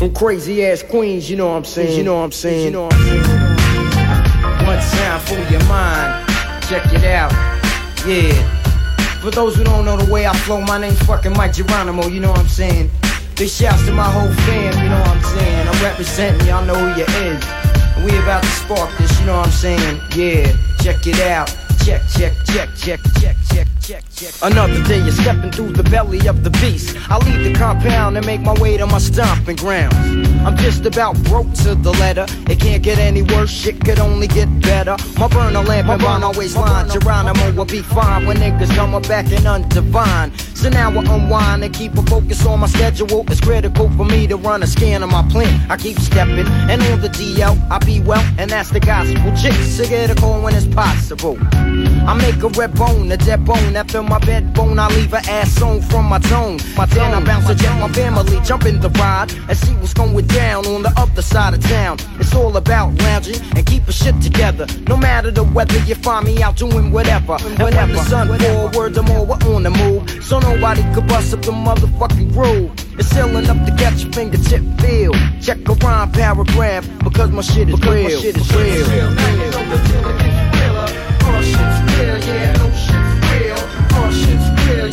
From crazy ass queens, you know what I'm saying? You know what I'm saying? You know what I'm saying? One sound for your mind. Check it out. Yeah. For those who don't know the way I flow, my name's fucking Mic Geronimo, you know what I'm saying? Big shouts to my whole fam, you know what I'm saying? I'm representing, y'all know who you is. And we about to spark this, you know what I'm saying? Yeah, check it out. Check, check, check, check, check, check, check, check. Another day you're stepping through the belly of the beast. I leave the compound and make my way to my stomping grounds. I'm just about broke to the letter. It can't get any worse, shit could only get better. My burner lamp and mine always line. Geronimo will be fine when niggas come back and undivine. So now I unwind and keep a focus on my schedule. It's critical for me to run a scan of my plan. I keep stepping, and on the DL, I be well, and that's the gospel. Chicks to get a call when it's possible. I make a red bone, a dead bone. After my bed bone, I leave a ass on from my tone. My then I bounce to jet my family, jump in the ride and see what's going down on the other side of town. It's all about lounging and keeping shit together. No matter the weather, you find me out doing whatever. And when the sun forward, the more we're on the move. So nobody could bust up the motherfucking groove. It's still enough to catch your fingertip feel. Check a rhyme paragraph because my shit is real. My shit is real.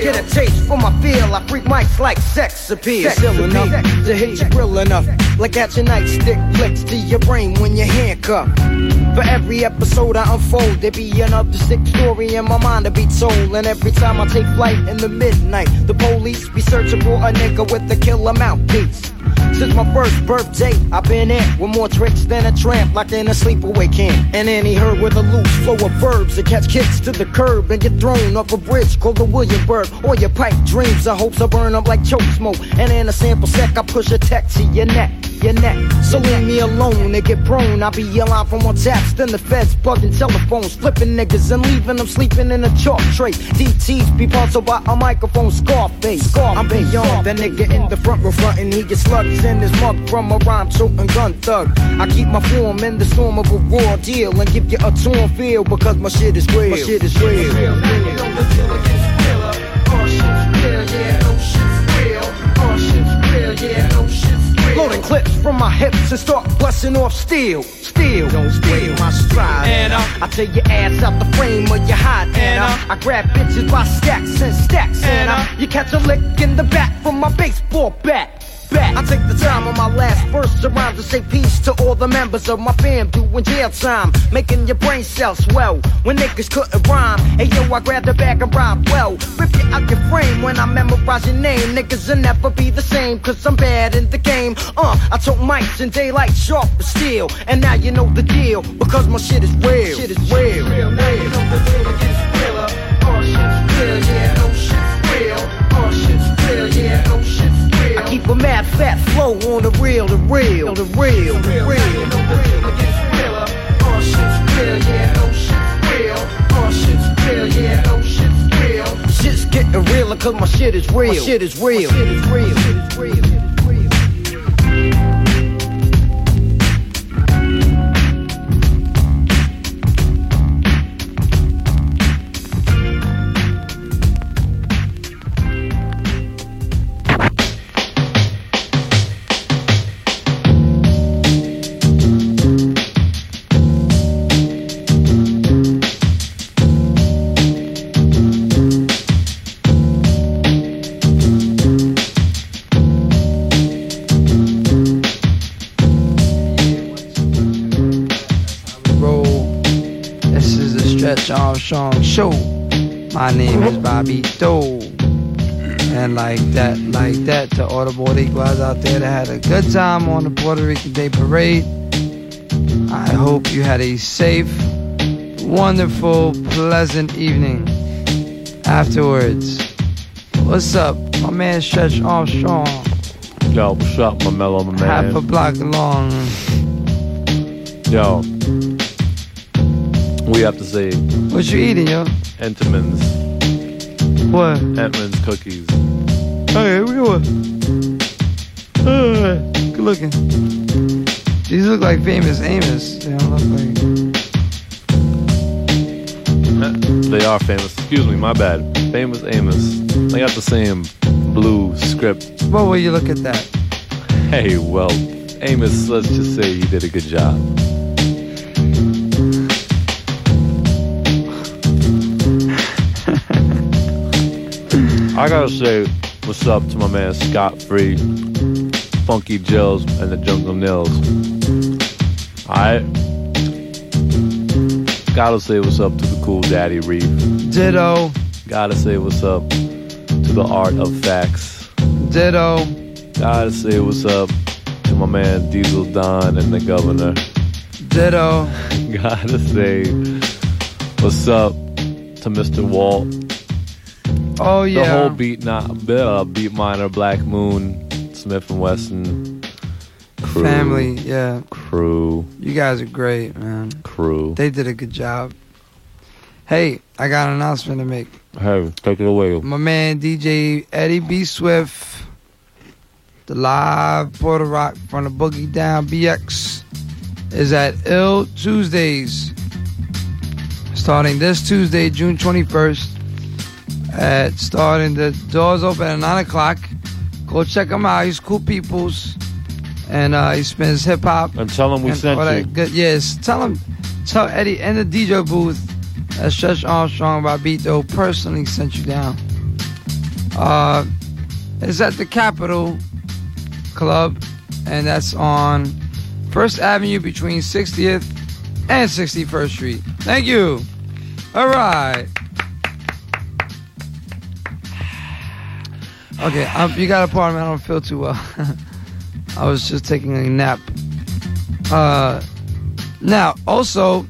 Get a taste for my feel. I freak mics like sex appeal. Still enough to hit you real enough. Like at your nightstick flicks to your brain when you're handcuffed. For every episode I unfold, there be another sick story in my mind to be told. And every time I take flight in the midnight, the police be searching for a nigga with a killer mouthpiece. Since my first birthday, I've been in with more tricks than a tramp, like in a sleepaway camp. And any herd with a loose flow of verbs to catch kicks to the curb and get thrown off a bridge called the Williamsburg. Or your pipe dreams of hopes will burn up like choke smoke. And in a sample sec, I push a tech to your neck. Your neck, so leave me alone and get prone. I'll be yelling from taps than the feds, bugging telephones, flipping niggas and leaving them sleeping in a chalk tray. DTs be sponsored by a microphone, Scarface. I'm beyond the nigga in the front row frontin'. He gets slugs in his mug from a rhyme toting gun thug. I keep my form in the storm of a raw deal and give you a torn feel because my shit is real. My shit is real. Loading clips from my hips and start busting off steel. Steel, don't steal my stride. And, uh, I tear your ass out the frame of your hide. And, And, uh, I grab bitches by stacks and stacks. And, uh, uh, you catch a lick in the back from my baseball bat. Back. I take the time on my last verse to rhyme to say peace to all the members of my fam doing jail time, making your brain cells swell. When niggas couldn't rhyme, hey yo, I grab the bag and rhyme well. Rip you out your frame when I memorize your name. Niggas will never be the same, cause I'm bad in the game. Uh, I took mics in daylight sharp as steel. And now you know the deal, because my shit is real. Shit is real. real yeah, no shit's real. All shit's real. Yeah, no shit's keep a mad fat flow on the real, the real, the real, the real. Shit's getting realer cause my shit is real. My shit is real. My shit is real. My Shit is real. Armstrong Show. My name is Bobby Doe. And like that, like that to all the Boricuas out there that had a good time on the Puerto Rican Day Parade. I hope you had a safe, wonderful, pleasant evening afterwards. What's up? My man Stretch Armstrong. Yo, what's up, my mellow, my man? Half a block long. Yo, we have to say. What you eating, yo? Entenmann's. What? Entenmann's cookies. Okay, we go. Alright, good looking. These look like famous Amos. They don't look like. They are famous. Excuse me, my bad. Famous Amos. They got the same blue script. What will you look at that? Hey, well, Amos, let's just say he did a good job. I gotta say, what's up to my man Scott Free, Funky Jills, and the Jungle Nils. I gotta say what's up to the Cool Daddy Reef. Ditto. Gotta say what's up to the Art of Facts. Ditto. Gotta say what's up to my man Diesel Don and the Governor. Ditto. (laughs) Gotta say what's up to Mr. Walt. Oh yeah, The whole beat not uh, beat miner, Black Moon, Smith and Wesson crew. Family, yeah. Crew. You guys are great, man. Crew. They did a good job. Hey, I got an announcement to make. Hey, take it away. My man DJ Eddie B. Swift, the live Puerto Rock from the Boogie Down BX, is at Ill Tuesdays, starting this Tuesday, June 21st. At starting the doors open at nine o'clock. Go check him out. He's cool peoples, and uh, he spins hip hop. And tell him we and sent you. Good. Yes, tell him. Tell Eddie in the DJ booth that Stretch Armstrong by Beat Doe personally sent you down. Uh, it's at the Capitol Club, and that's on First Avenue between 60th and 61st Street. Thank you. All right. Okay, um, you got a part of me. I don't feel too well. (laughs) I was just taking a nap. Uh, now, also,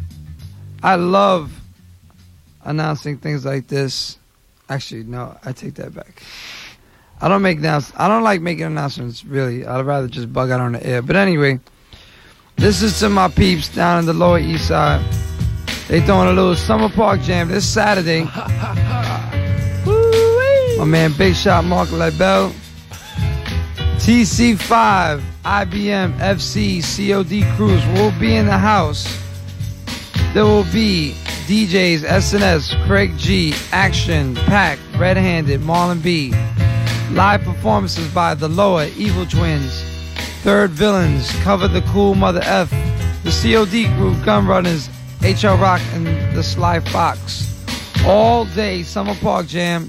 I love announcing things like this. Actually, no, I take that back. I don't make announce. I don't like making announcements. Really, I'd rather just bug out on the air. But anyway, this is to my peeps down in the Lower East Side. They throwing a little summer park jam this Saturday. (laughs) My man Big Shot Mark LaBelle. TC5, IBM, FC, COD crews will be in the house. There will be DJs, SNS, Craig G, Action, Pack, Red Handed, Marlon B. Live performances by The Lower, Evil Twins, Third Villains, Cover the Cool Mother F, the COD group, Gun Runners, HR Rock, and the Sly Fox. All day Summer Park Jam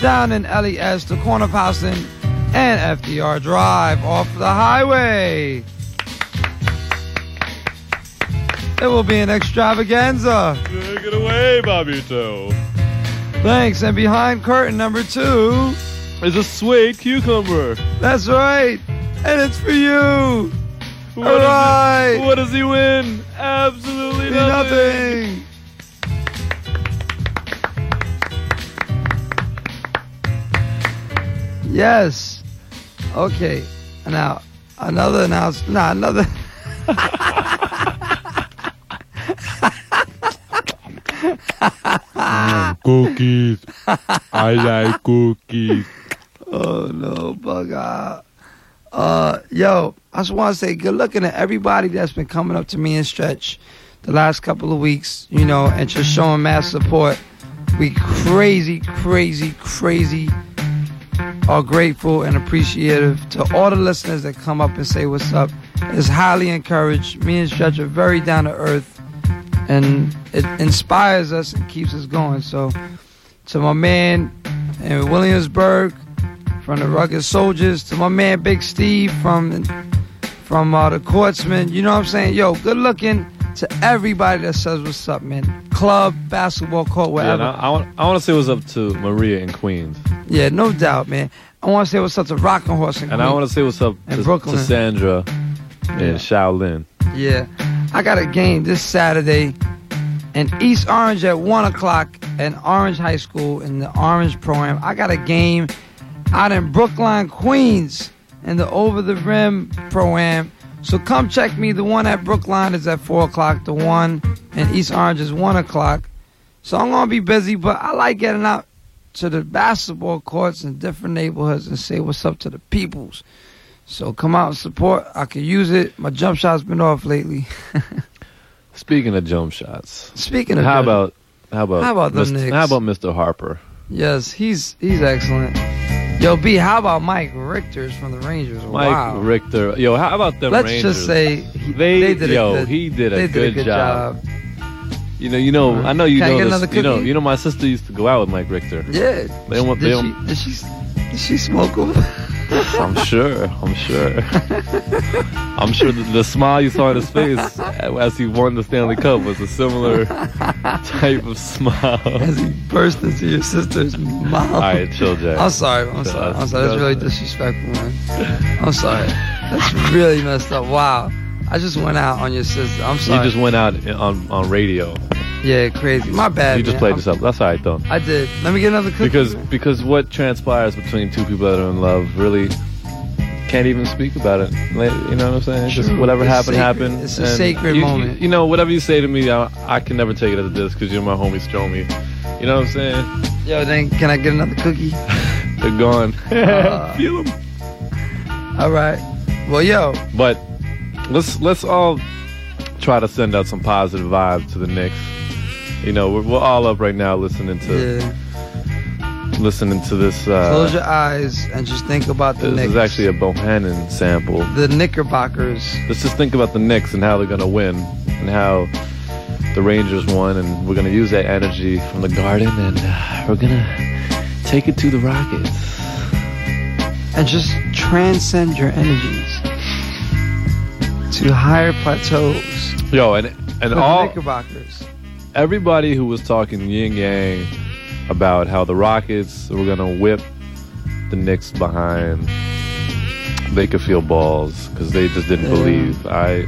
down in LES, the corner Houston and FDR Drive off the highway. It will be an extravaganza. Take it away, Bobbito. Thanks. And behind curtain number two is a sweet cucumber. That's right. And it's for you. What All does he- what does he win? Absolutely nothing. nothing. Yes. Okay. Now another announce. Nah, another. (laughs) cookies. I like cookies. Oh no, bug out. Uh, yo, I just want to say good looking to everybody that's been coming up to me and stretch the last couple of weeks, you know, and just showing mass support. We crazy, crazy, crazy are grateful and appreciative to all the listeners that come up and say what's up. It's highly encouraged. Me and Stretch are very down to earth, and it inspires us and keeps us going. So, to my man in Williamsburg, from the Rugged Soldiers, to my man Big Steve from from uh, the Courtsman, you know what I'm saying? Yo, good looking to everybody that says what's up, man. Club, basketball court, Yeah, whatever. and I, I want I want to say what's up to Maria in Queens, Yeah, no doubt, man. I want to say what's up to Rockin' Horse and, and I want to say what's up In to, Brooklyn. to Sandra and Yeah. Shaolin. Yeah, I got a game this Saturday in East Orange at one o'clock at Orange High School in the Orange Pro-Am. I got a game out in Brookline, Queens, in the Over the Rim Pro-Am. So come check me. The one at Brookline is at four o'clock. The one in East Orange is one o'clock. So I'm gonna be busy, but I like getting out to the basketball courts in different neighborhoods and say what's up to the peoples. So come out and support. I can use it. My jump shot's been off lately. (laughs) Speaking of jump shots, Speaking of how jump- about how about How about Mr. Knicks? how about Mr. Harper? Yes, he's he's excellent. Yo, B, how about Mike Richter's from the Rangers? Mike wow. Richter. Yo, how about them Let's Rangers? just say he- they, they did a yo, good- he did a, they good, did a good job. You know, you know, uh, I know you Can I know get this. You know, you know, my sister used to go out with Mike Richter. Yeah. They did, they she, did she did she smoke him? (laughs) I'm sure. I'm sure. (laughs) I'm sure the, the smile you saw on his face as he won the Stanley Cup was a similar type of smile. As he burst into your sister's mouth. All right, chill, Jay. I'm sorry. I'm sorry. I'm sorry. That's really disrespectful, man. I'm sorry. That's really messed up. Wow. I just went out on your sister. I'm sorry. You just went out on on radio. yeah, crazy. My bad. You just man. played this up. That's all right though. I did. Let me get another cookie. Because because what transpires between two people that are in love really can't even speak about it. Like, You know what I'm saying? It's just whatever It's happened sacred. happened. It's a sacred you- you- moment. You, know, whatever you say to me, I, I can never take it as a diss because you're my homie Stromy. You know what I'm saying? Yo, then can I get another cookie? (laughs) They're gone. (laughs) Uh, them. All right. Well, yo. But let's let's all try to send out some positive vibes to the Knicks. You know, we're, we're all up right now listening to Yeah. listening to this. Uh, Close your eyes and just think about the this Knicks. is actually a Bohannon sample. the Knickerbockers. Let's just think about the Knicks and how they're gonna win, and how the Rangers won, and we're gonna use that energy from the Garden, and uh, we're gonna take it to the Rockets. And just transcend your energies to higher plateaus. Yo, and and the all Knickerbockers. everybody who was talking yin yang about how the Rockets were gonna whip the Knicks behind, they could feel balls because they just didn't Yeah. believe. I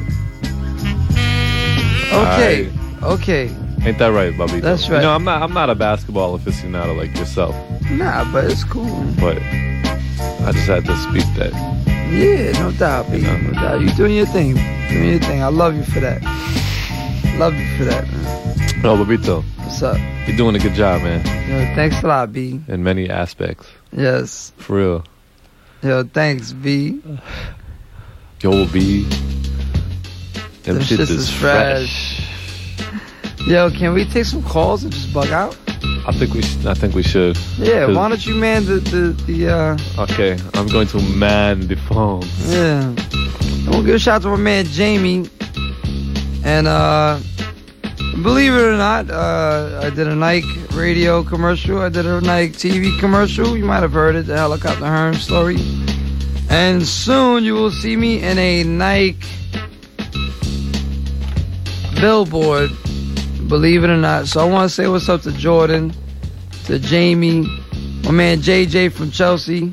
Okay. okay. ain't that right, Bobby? That's right. You know, I'm not I'm not a basketball aficionado like yourself, Nah, but it's cool. but I just had to speak that. Yeah, no doubt, B. No doubt. You doing your thing. Doing your thing. I love you for that. Love you for that, man. No, Bobbito, What's up? you're doing a good job, man, Yo, thanks a lot, B. in many aspects. Yes. For real. Yo, thanks, B. Yo, B. Them, Them shit is is fresh. Yo, can we take some calls and just bug out? I think we. Sh- I think we should. Yeah, why don't you man the the, the uh Okay, I'm going to man the phone. yeah. To give a shout out to my man Jamie. And uh believe it or not, uh I did a Nike radio commercial, I did a Nike TV commercial. You might have heard it, the helicopter Herm story. And soon you will see me in a Nike billboard, believe it or not. So I want to say what's up to Jordan, to Jamie, my man JJ from Chelsea,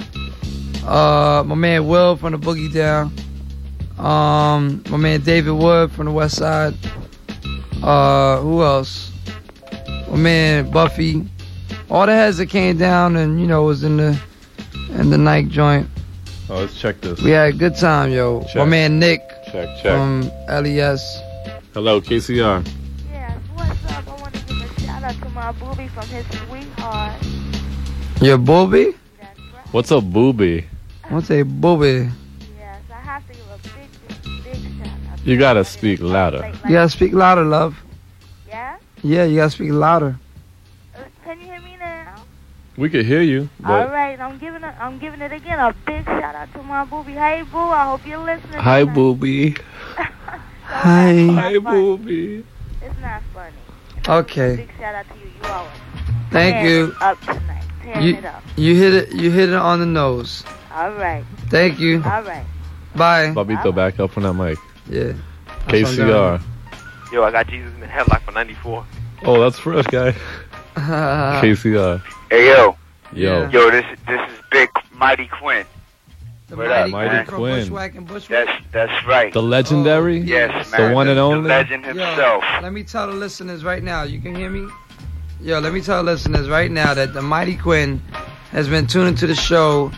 uh, my man Will from the Boogie Down, um, my man David Wood from the West Side, uh, who else? My man Buffy, all the heads that came down and you know was in the in the Nike joint. Oh, let's check this. We had a good time, yo. My man Nick Check, check. from LES. Hello, KCR. Shout out to my booby from his sweetheart. Your booby? What's a Booby? What's a booby? Yes, I have to give a big, big, big shout out. You gotta speak louder. You gotta speak louder, love. Yeah? Yeah, you gotta speak louder. Uh, Can you hear me now? We could hear you, All but right, I'm giving it. I'm giving it again. A big shout out to my booby. Hey, boo. I hope you're listening. hi, Booby. (laughs) Hi. Hi, Booby. It's not funny. Okay. Big shout out to you. You always Thank tearing you. it Up tonight. Tearing You it up. you hit it you hit it on the nose. All right. Thank you. All right. Bye. Bobbito, back up on that mic. Yeah. KCR. Yo, I got Jesus in the headlock for 94. Oh, that's fresh, guy. (laughs) KCR. Hey yo, Yo. yo, this this is Big Mighty Quinn. The What up, Mighty man? Quinn. Bushwhack and Bushwhack. That's that's right. The legendary? Yes, The one and The only? legend Yo, himself. let me tell the listeners right now. You can hear me? Yo, let me tell the listeners right now that the Mighty Quinn has been tuning to the show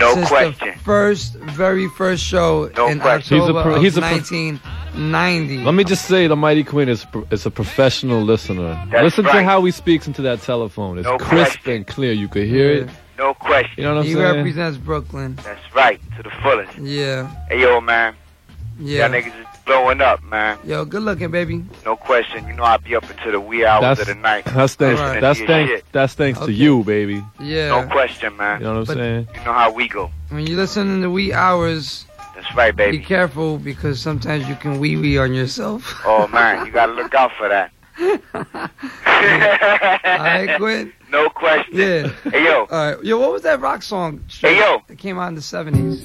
No since question. the first, very first show No in question. He's a October pro- of he's a pro- 1990. Let me just say, the Mighty Queen is pro- is a professional listener. That's Listen to how he speaks into that telephone. It's No crisp and clear. You could hear it. No question. You know what I'm he saying? represents Brooklyn. That's right, to the fullest. Yeah, Hey yo, man. yeah. Y'all niggas is blowing up, man. Yo, good looking, baby. No question. You know I'll be up into the wee hours That's of the night. that's thanks. listening That's to thanks. shit. That's thanks to you, baby. Yeah. No question, man. You know what I'm But- saying? You know how we go. When you listen in the wee hours, That's right, baby. be careful because sometimes you can wee wee on yourself. Oh (laughs) man, you gotta look out for that. Alright, Quinn. (laughs) No question. Yeah. Hey yo, Alright. Yo, what was that rock song? Hey, yo. It came out in the 70s.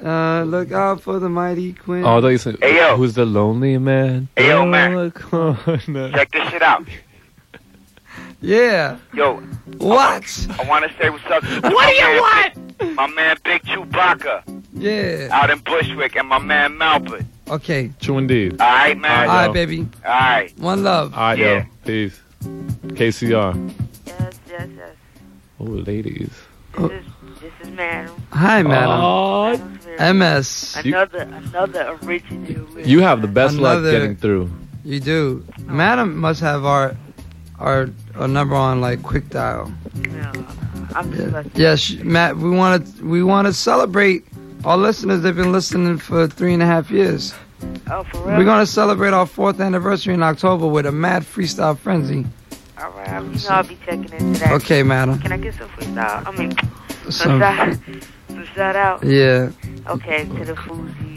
Uh, look out for the mighty Quinn. Oh, I thought you said, Hey, yo. who's the lonely man? Hey, yo, Down man. the corner. check this shit out. Yeah. Yo, What? I wanna say what's up to (laughs) What my do you man, want? Big- my man Big Chewbacca Yeah. out in Bushwick and my man Malbert. Okay. True indeed. Alright, man? Alright, yo. baby. Alright. One love. All right, Yeah. yo. Peace. KCR. Yes, yes, yes. Oh, ladies. Oh. This is this is Madam. Hi, madam. Oh, MS. Another another original. you have the best luck getting through. You do. Madam must have our our, our number on like quick dial. No, I'm just Yeah. Yes, Matt. We want to we want to celebrate our listeners. They've been listening for three and a half years. Oh, for real? We're gonna celebrate our fourth anniversary in October with a mad freestyle frenzy. All right, you know I'll be checking into that. Okay, madam. Can I get some freestyle? I mean, some, Some- shout, some shout out. Yeah. Okay, to the Fuzies.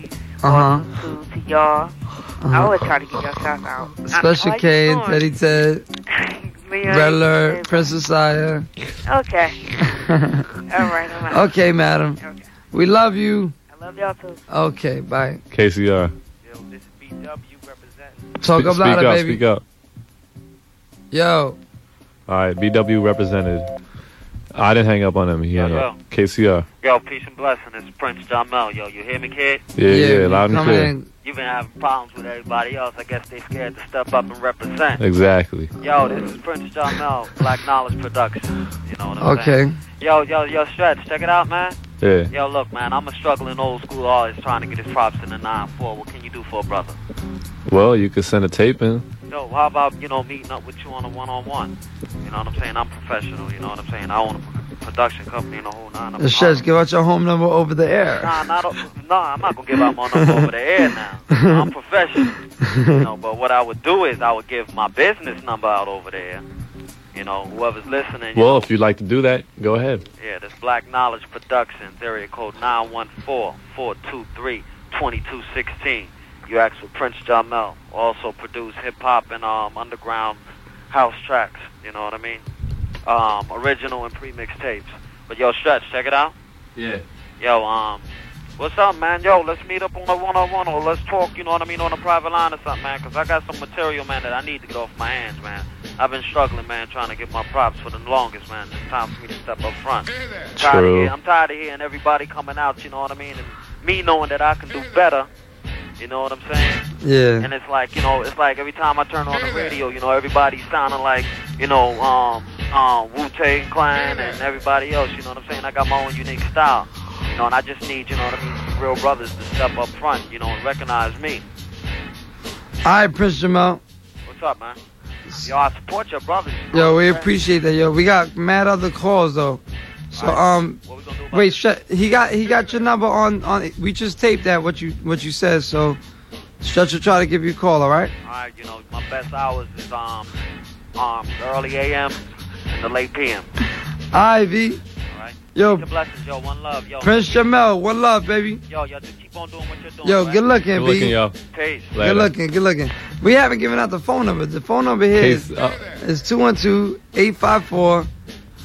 Uh huh. To, to y'all. I always try to give y'all shout out. Special I- K how and Teddy Ted, doing? Leon, Red Alert, Princess Aya. Okay. (laughs) All right, I'm out. okay, madam. Okay. We love you. I love y'all too. Okay, bye. KCR. Talk Spe- up speak louder, up, baby. Speak up. Yo. All right, BW represented. I didn't hang up on him. He hung Yo, up. KCR. Yo, peace and blessing. It's Prince Jamel. Yo, you hear me, kid? Yeah, yeah, loud and clear. in. You've been having problems with everybody else. I guess they scared to step up and represent. Exactly. Yo, this is Prince Jamel, Black Knowledge Productions. You know what I'm Okay. saying? Yo, yo, yo, Stretch, check it out, man. Yeah. Yo, look, man, I'm a struggling old school artist trying to get his props in the 9-4. What can you do for a brother? Well, you could send a tape in. Yo, how about, you know, meeting up with you on a one-on-one? You know what I'm saying? I'm professional, you know what I'm saying? I own a production company and the whole nine. I'm The Shes, give out your home number over the air. Nah, not nah, I'm not gonna give out my number over the air now. I'm (laughs) professional. You know, but what I would do is I would give my business number out over there. You know, whoever's listening. Well, know, if you'd like to do that, go ahead. yeah, this Black Knowledge Productions, area code 914-423-2216. You ask for Prince Jamel. Also produce hip hop and um underground house tracks. You know what I mean? Um, original and pre-mixed tapes. But yo, Stretch, check it out. Yeah. Yo, um, what's up, man? Yo, let's meet up on a one-on-one or let's talk, you know what I mean, on a private line or something, man. Cause I got some material, man, that I need to get off my hands, man. I've been struggling, man, trying to get my props for the longest, man. It's time for me to step up front. I'm tired, of True. hear- I'm tired of hearing everybody coming out, you know what I mean, and me knowing that I can do better. You know what I'm saying? Yeah. And it's like, you know, it's like every time I turn on the radio, you know, everybody's sounding like, you know, um, um, Wu Tang Clan and everybody else. You know what I'm saying? I got my own unique style. You know, and I just need, you know what I mean, some real brothers to step up front, you know, and recognize me. All right, Prince Jamal. What's up, man? Yo, I support your brothers. Yo, we appreciate that. Yo, we got mad other calls though. So um, wait, sh- he got he got your number on on. We just taped that what you what you said. So Stretch will try to give you a call. All right. All right, you know, my best hours is um, um, early AM and the late PM. Ivy. V. All right. Yo, blessings, yo. One love, yo. Prince Jamel, one love, baby. Yo, yo, just keep on doing what you're doing. Yo, right? good looking, Good B. looking, yo. Peace. Good looking, good looking. We haven't given out the phone number. The phone number here is, Case- uh, is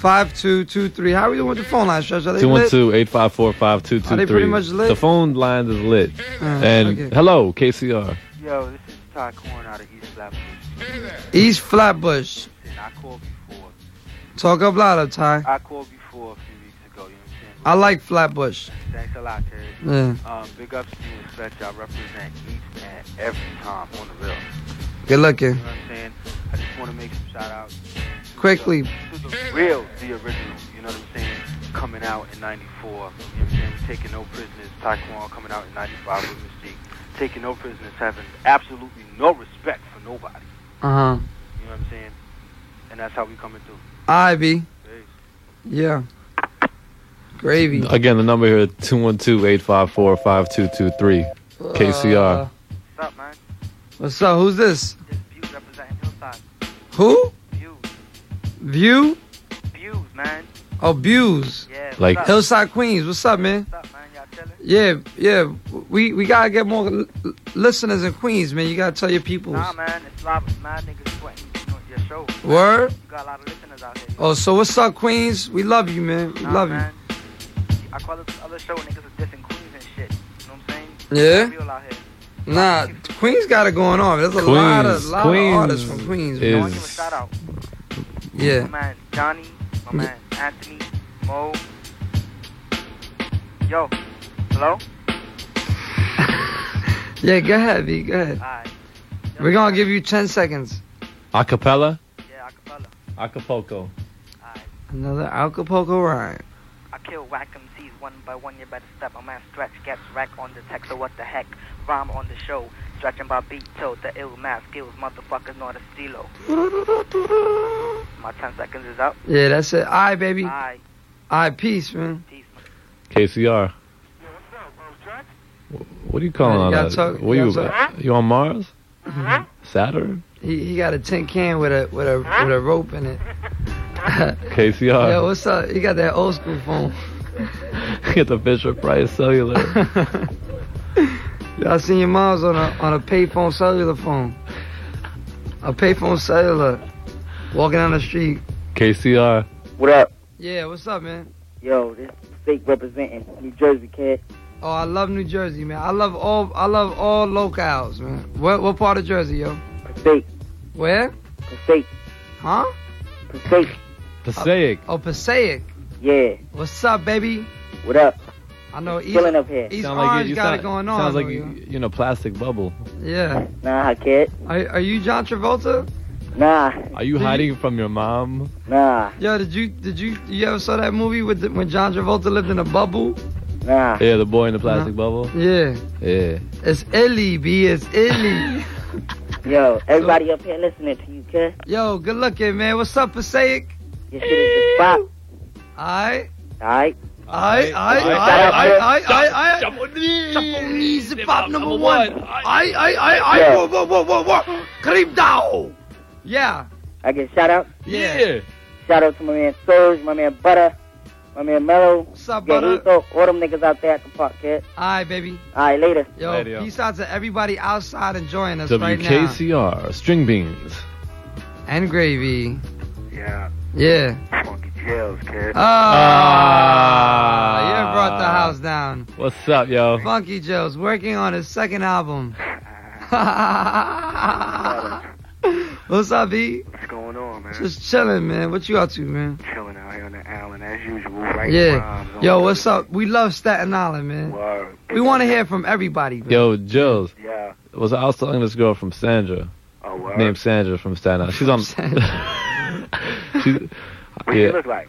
212-854-5223. How are we doing with the phone line, Stretch? Are they lit? 212-854-5223. Are they pretty much lit? The phone line is lit. Uh, and okay. hello, KCR. Yo, this is Ty Corn out of East Flatbush. East Flatbush. And I called before. Talk up louder, Ty. I called before a few weeks ago. You know what I'm saying? I like Flatbush. Thanks a lot, Terry. Yeah. Um, big ups to you and Stretch. I represent each and every time on the real. Good looking. You know what I'm saying? I just want to make some shout outs Quickly. real, the original. You know what I'm saying? Coming out in 94. You know what I'm saying? Taking no prisoners. Taekwondo coming out in 95 with Mystique. Taking no prisoners, having absolutely no respect for nobody. Uh huh. You know what I'm saying? And that's how we coming through. Ivy. Yeah. Gravy. Again, the number here 212-854-5223. KCR. Uh, What's up? Who's this? Who? View. Views, man. Oh, Views. Yeah. Like- up? Hillside Queens. What's up, man? Yeah, yeah. We we gotta get more l- listeners in Queens, man. You gotta tell your people. Nah, man. It's a lot of mad niggas sweating you know, your show. Word? You got a lot of listeners out here. Oh, so what's up, Queens? We love you, man. We Nah, love man. I call it other show niggas are dissing Queens and shit. You know what I'm saying? Yeah? Real out here. Nah, Queens got it going on. There's a lot of lot Queens of artists from Queens. is- Yeah. My man Johnny, my man Anthony, Mo. Yo, hello? (laughs) Yeah, go ahead, V. Go ahead. Alright. We're gonna give you 10 seconds. Acapella? Yeah, acapella. Acapulco. Another Acapulco rhyme. I kill whack MCs one by one, you better step. My man Stretch gets rack on the text, so what the heck? Rhyme on the show, stretching by beat toe, the ill math skills, motherfuckers not a stilo. My 10 seconds is up. Yeah, that's it. All right, baby. All Alright. right, peace, man. KCR. What are you calling You on gotta that? talk- what you you, talk. you on Mars? Uh-huh. Saturn? He he got a tin can with a with a with a rope in it. (laughs) KCR. Yo, what's up? He got that old school phone. (laughs) Get the Fisher Price cellular. (laughs) Y'all seen your mom's on a on a payphone cellular phone. A payphone cellular. Walking down the street. KCR. What up? Yeah, what's up, man? Yo, this fake representing New Jersey kid. Oh, I love New Jersey, man. I love all I love all locales, man. What what part of Jersey, yo? Passaic. Where? Passaic. Huh? Passaic. Passaic. Oh, Passaic. Yeah. What's up, baby? What up? I know East, Chilling up here. East Sound like Orange you, you got sound, it going on. Sounds like you, you know, plastic bubble. Yeah. Nah, kid. Are, are you John Travolta? Nah. Are you Did you- hiding from your mom? Nah. Yo, did you did you you ever saw that movie with the, when John Travolta lived in a bubble? Nah. Yeah, the boy in the plastic bubble. Yeah. Yeah. It's Illy, B. It's Illy. (laughs) Yo, everybody up here listening to you, kid. Yo, good looking, man. What's up, Passaic? Your shit is the spot. Alright. Alright. Alright, alright, Shout alright, out, alright, kid. alright, alright, alright. Japanese hip hop number one. Alright, alright, alright, alright. Yeah. Whoa, whoa, whoa, whoa, whoa. Creep down. Yeah. I get shout out. Yeah. Shout out to my man Surge, my man Butter, my man Mellow. What's up, Butter? all them niggas out there at the park, kid. Alright, baby. Alright, later. Yo, Later, yo. peace out to everybody outside enjoying us right now. WKCR. String beans. And gravy. Yeah. Yeah. Funky jails, kid. Ah, you brought the house down. What's up, yo? Funky Joe's working on his second album. (laughs) (laughs) What's up, B? What's going on, man? Just chilling, man. What you up to, man? Chilling out here on the island as usual, right? Yeah. Yo, what's up? We love Staten Island, man. Word. We want to hear from everybody. man. Yo, Jills. Yeah. Was I was talking to this girl from Sandra. Oh, word. Named Sandra from Staten Island. She's on. (laughs) she's, What do you look like?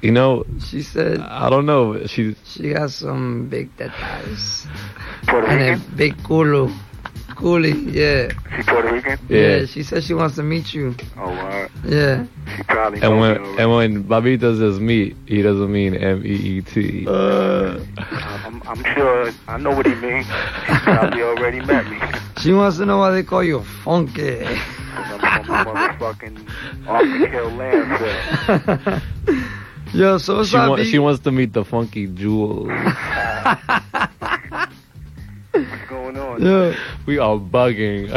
You know, she said. I don't know. She's She got some big tetas. Puerto and a big culo. Coolie, yeah. She Puerto Rican? Yeah. she said she wants to meet you. Oh, word. Yeah. She probably and know when me already. and when Bobbito says meat, he doesn't mean M E E T. Uh. I'm, I'm sure I know what he means. She probably already met me. She wants to know why they call you funky. I'm from motherfucking off the kill landfill. (laughs) Yo, so what's She, up, wa- she wants to meet the funky jewels. What's going on? Yeah. We are bugging.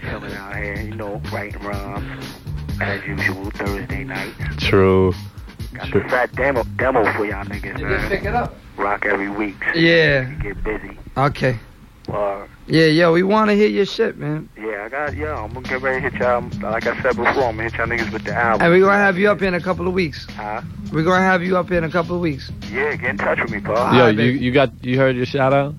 Chilling out here, you know, writing rhymes. As usual, Thursday night. True. Got True. the fat demo demo for y'all niggas, You man. just pick it up. Rock every week. Yeah. Get busy. Okay. Word. Yeah, yo, we want to hear your shit, man. Yeah, I got, yo, I'm gonna get ready to hit y'all. Like I said before, I'm gonna hit y'all niggas with the album. And we're going to have you up here in a couple of weeks. Huh? We're going to have you up here in a couple of weeks. Yeah, get in touch with me, Paul. Yo, you you got you heard your shout out?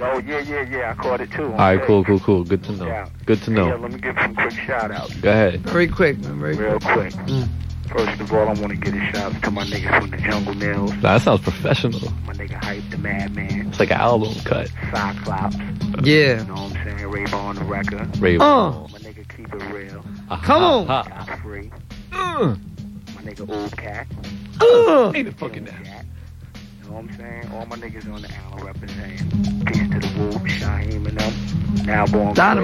Oh, yeah, yeah, yeah, I caught it too. All right, cool, cool, cool. Good to know. Good to know. Yeah, know. let me give some quick shout outs. Go ahead. Very quick, man. Very Real quick. quick. Mm. First of all, I want to get a shout out to my niggas from the Jungle Mills. Nah, that sounds professional. My nigga Hype the Madman. It's like an album cut. Cyclops. Yeah. You know what I'm saying? Ray on the record. Ray Uh. My nigga Keep It Real. Come on. Got free. Uh. My nigga Old Cat. Uh. Ain't it fucking that. You know what I'm saying? All my niggas on the island representing. Peace to the Wolf, Shaheem and them. Now born. Down to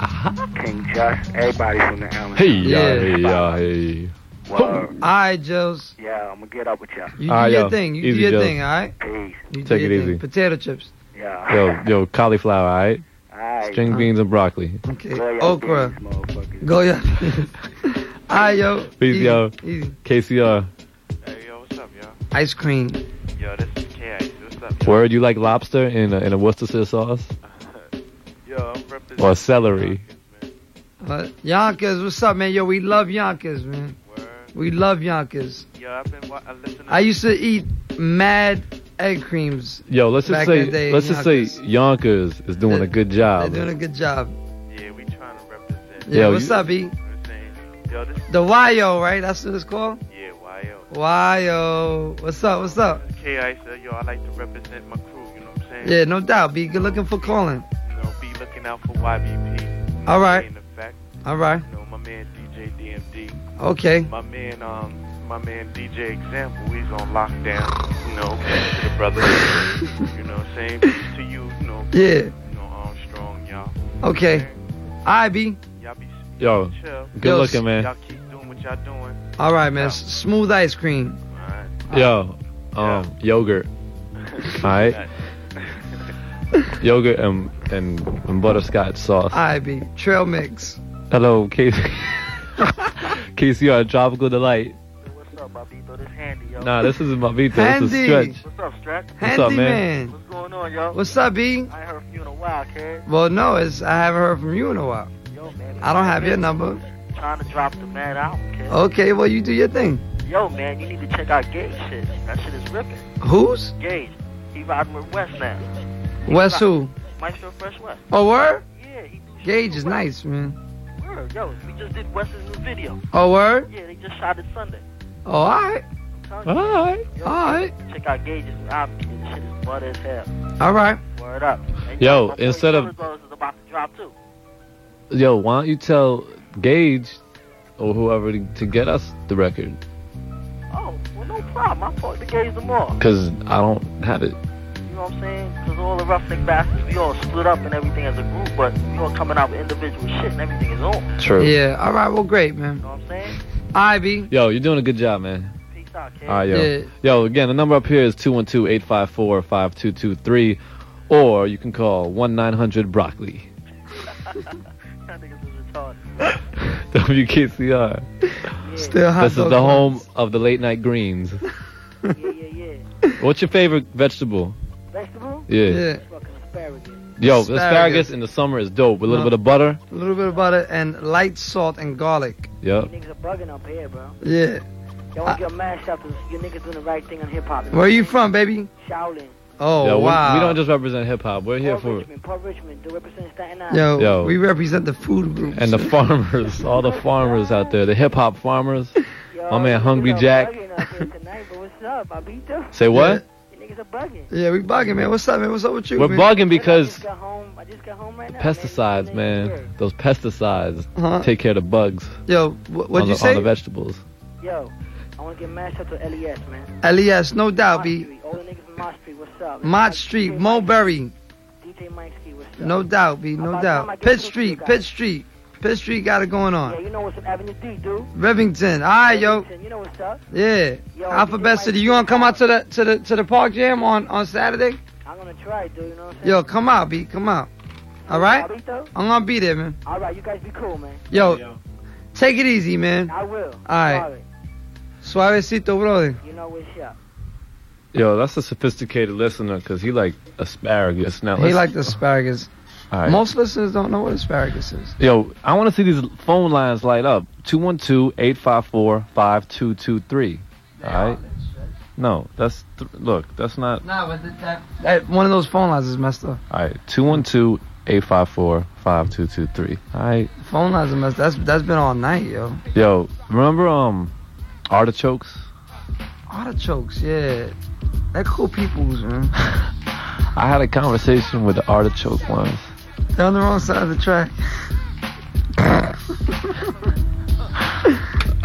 my soul. King Just. Everybody from the island. Hey, yeah, hey, yeah, hey. Word. All right, Joes. Yeah, I'm gonna get up with y'all. You do All right, your yo. thing. You Easy, do your Joes. thing, all right? Peace. You Take your it thing. easy. Potato chips. Yeah. Yo, yo, cauliflower, all right? Alright. String beans and broccoli. Okay. Go Okra. beans. Go, yeah. (laughs) all right, yo. Peace, Easy, yo. Easy. KCR. Hey, yo, what's up, yo? Ice cream. Yo, this is K-Ice. What's up, yo? Word, you like lobster in a, in a Worcestershire sauce? Yo, I'm. Or celery? Uh, Yonkers, what's up, man? Yo, we love Yonkers, man. We love Yonkers. Yo, I've been wa- listening. I used to eat mad egg creams. Yo, let's just back say in let's just say Yonkers. Yonkers is doing a good job. They're job. doing a good job. Yeah, we trying to represent. Yeah, Yo, what's you- up, E? Yo, this The YO, right? That's what it's called? yeah, YO. YO. What's up? What's up? K-Ice, uh, yo, I like to represent my crew, you know what I'm saying? Yeah, no doubt. Be good looking for calling. You know, be looking out for YBP. All right. In effect, All right. you know, my man DJ DMD. Okay. My man, um, my man DJ Example, he's on lockdown. You know, peace to the brothers. you know what I'm saying? Peace to you, you know. Yeah. You know, Armstrong, y'all. Okay. All right, B. Y'all be Yo, chill. good Yo, looking, man. Y'all keep doing what y'all doing. All right, man. S- Smooth ice cream. Yo, um, yogurt. (laughs) Alright. Yogurt and, and and butterscotch sauce. All right, B. Trail mix. Hello, Casey. (laughs) KCR, tropical delight. What's up, Bobbito? This Handy, yo. Nah, this isn't my beat. This is Handy. stretch. What's up, Stretch? What's up, man? What's going on, yo? What's up, B? I ain't heard from you in a while, kid. Well, no, it's I haven't heard from you in a while. Yo, man. I don't have your number. Trying to drop the mad album, kid. Okay, well, you do your thing. Yo, man, you need to check out Gage shit. That shit is ripping. Who's? Gage. He riding with West now. He West ride- who? Maestro Fresh Wes. Oh, word? Yeah, he Gage is nice, man. word. Yo, we just did West's new video. Oh, word? Yeah, they just shot it Sunday. Oh, all right. I'm telling you. Alright. Yo, Alright. Check out Gage's new album. kid. This shit is butter as hell. All right. Word up. And Yo, my instead of- Killer Brothers is about to drop too. Yo, why don't you tell Gage or whoever to, to get us the record? Oh, well, no problem. I talk to Gage the more. Cause I don't have it. You know what I'm saying? Because all the roughneck bastards, we all split up and everything as a group, but we all coming out with individual shit and everything is on. True. Yeah. All right. Well, great, man. You know what I'm saying? Ivy. Yo, you're doing a good job, man. Peace out, kid. All right, yo. Yeah. Yo, again, the number up here is 212-854-5223, or you can call 1-900-BROCCOLI. That (laughs) niggas is retarded. (laughs) WKCR. Still hot This is the buns. home of the late night greens. yeah, yeah, yeah. What's your favorite vegetable? Vegetable? Yeah. Yeah. Asparagus. Yo, Asparagus. asparagus. in the summer is dope. With a little Uh-huh. bit of butter. A little bit of butter and light salt and garlic. Yep. You niggas are bugging up here, bro. Yeah. Y'all want get mashed up 'cause you niggas doing the right thing on hip hop. Where are you from, baby? Shaolin. Oh, Yo, we- wow. We don't just represent hip hop. We're here for Richmond, Port Richmond. Do represent Staten Island. Yo, Yo. we represent the food groups. and the farmers, all the (laughs) farmers out there, the hip hop farmers. Yo, My man, Hungry niggas are Jack. bugging up here tonight, but what's up, Bobbito? Say what? You niggas are bugging. Yeah, we bugging, man. What's up, man? What's up with you? We're man? bugging I because just got home. I just got home right now. pesticides, man. Those pesticides Huh? take care of the bugs Yo, wh- what'd you the, say? on the vegetables. Yo, I want to get mashed up to LES, man. LES, no doubt, B. All the niggas from Mott Street, what's up? Mott Street, Mulberry, DJ Mike Ski, what's up? no doubt, B, no About time I doubt. get Pitt Street, guys. Pitt Street, Pitt Street got it going Yeah, on. you know what's up, Avenue D, dude. Rivington, all right, yo, You know what's up? yeah. Yo, Alphabet DJ City, you wanna come out to the to the to the park jam on on Saturday? I'm gonna try, dude. You know what I'm saying? Yo, come out, B, come out. All right, I'm gonna be there, man. All right, you guys be cool, man. Yo, yo. take it easy, man. I will. All right. Sorry. Suavecito, brother. You know what's up. Yo, that's a sophisticated listener because he like asparagus. Now He let's- liked (laughs) asparagus. All right. Most listeners don't know what asparagus is. Yo, I want to see these phone lines light up. 212-854-5223. All right. No, that's th- look. That's not. Nah, but that, that, that one of those phone lines is messed up. All right. 212-854-5223. All right. Phone lines are messed. That's that's been all night, yo. Yo, remember um, artichokes? Artichokes, yeah. They're cool peoples, man. (laughs) I had a conversation with the artichoke once. They're on the wrong side of the track.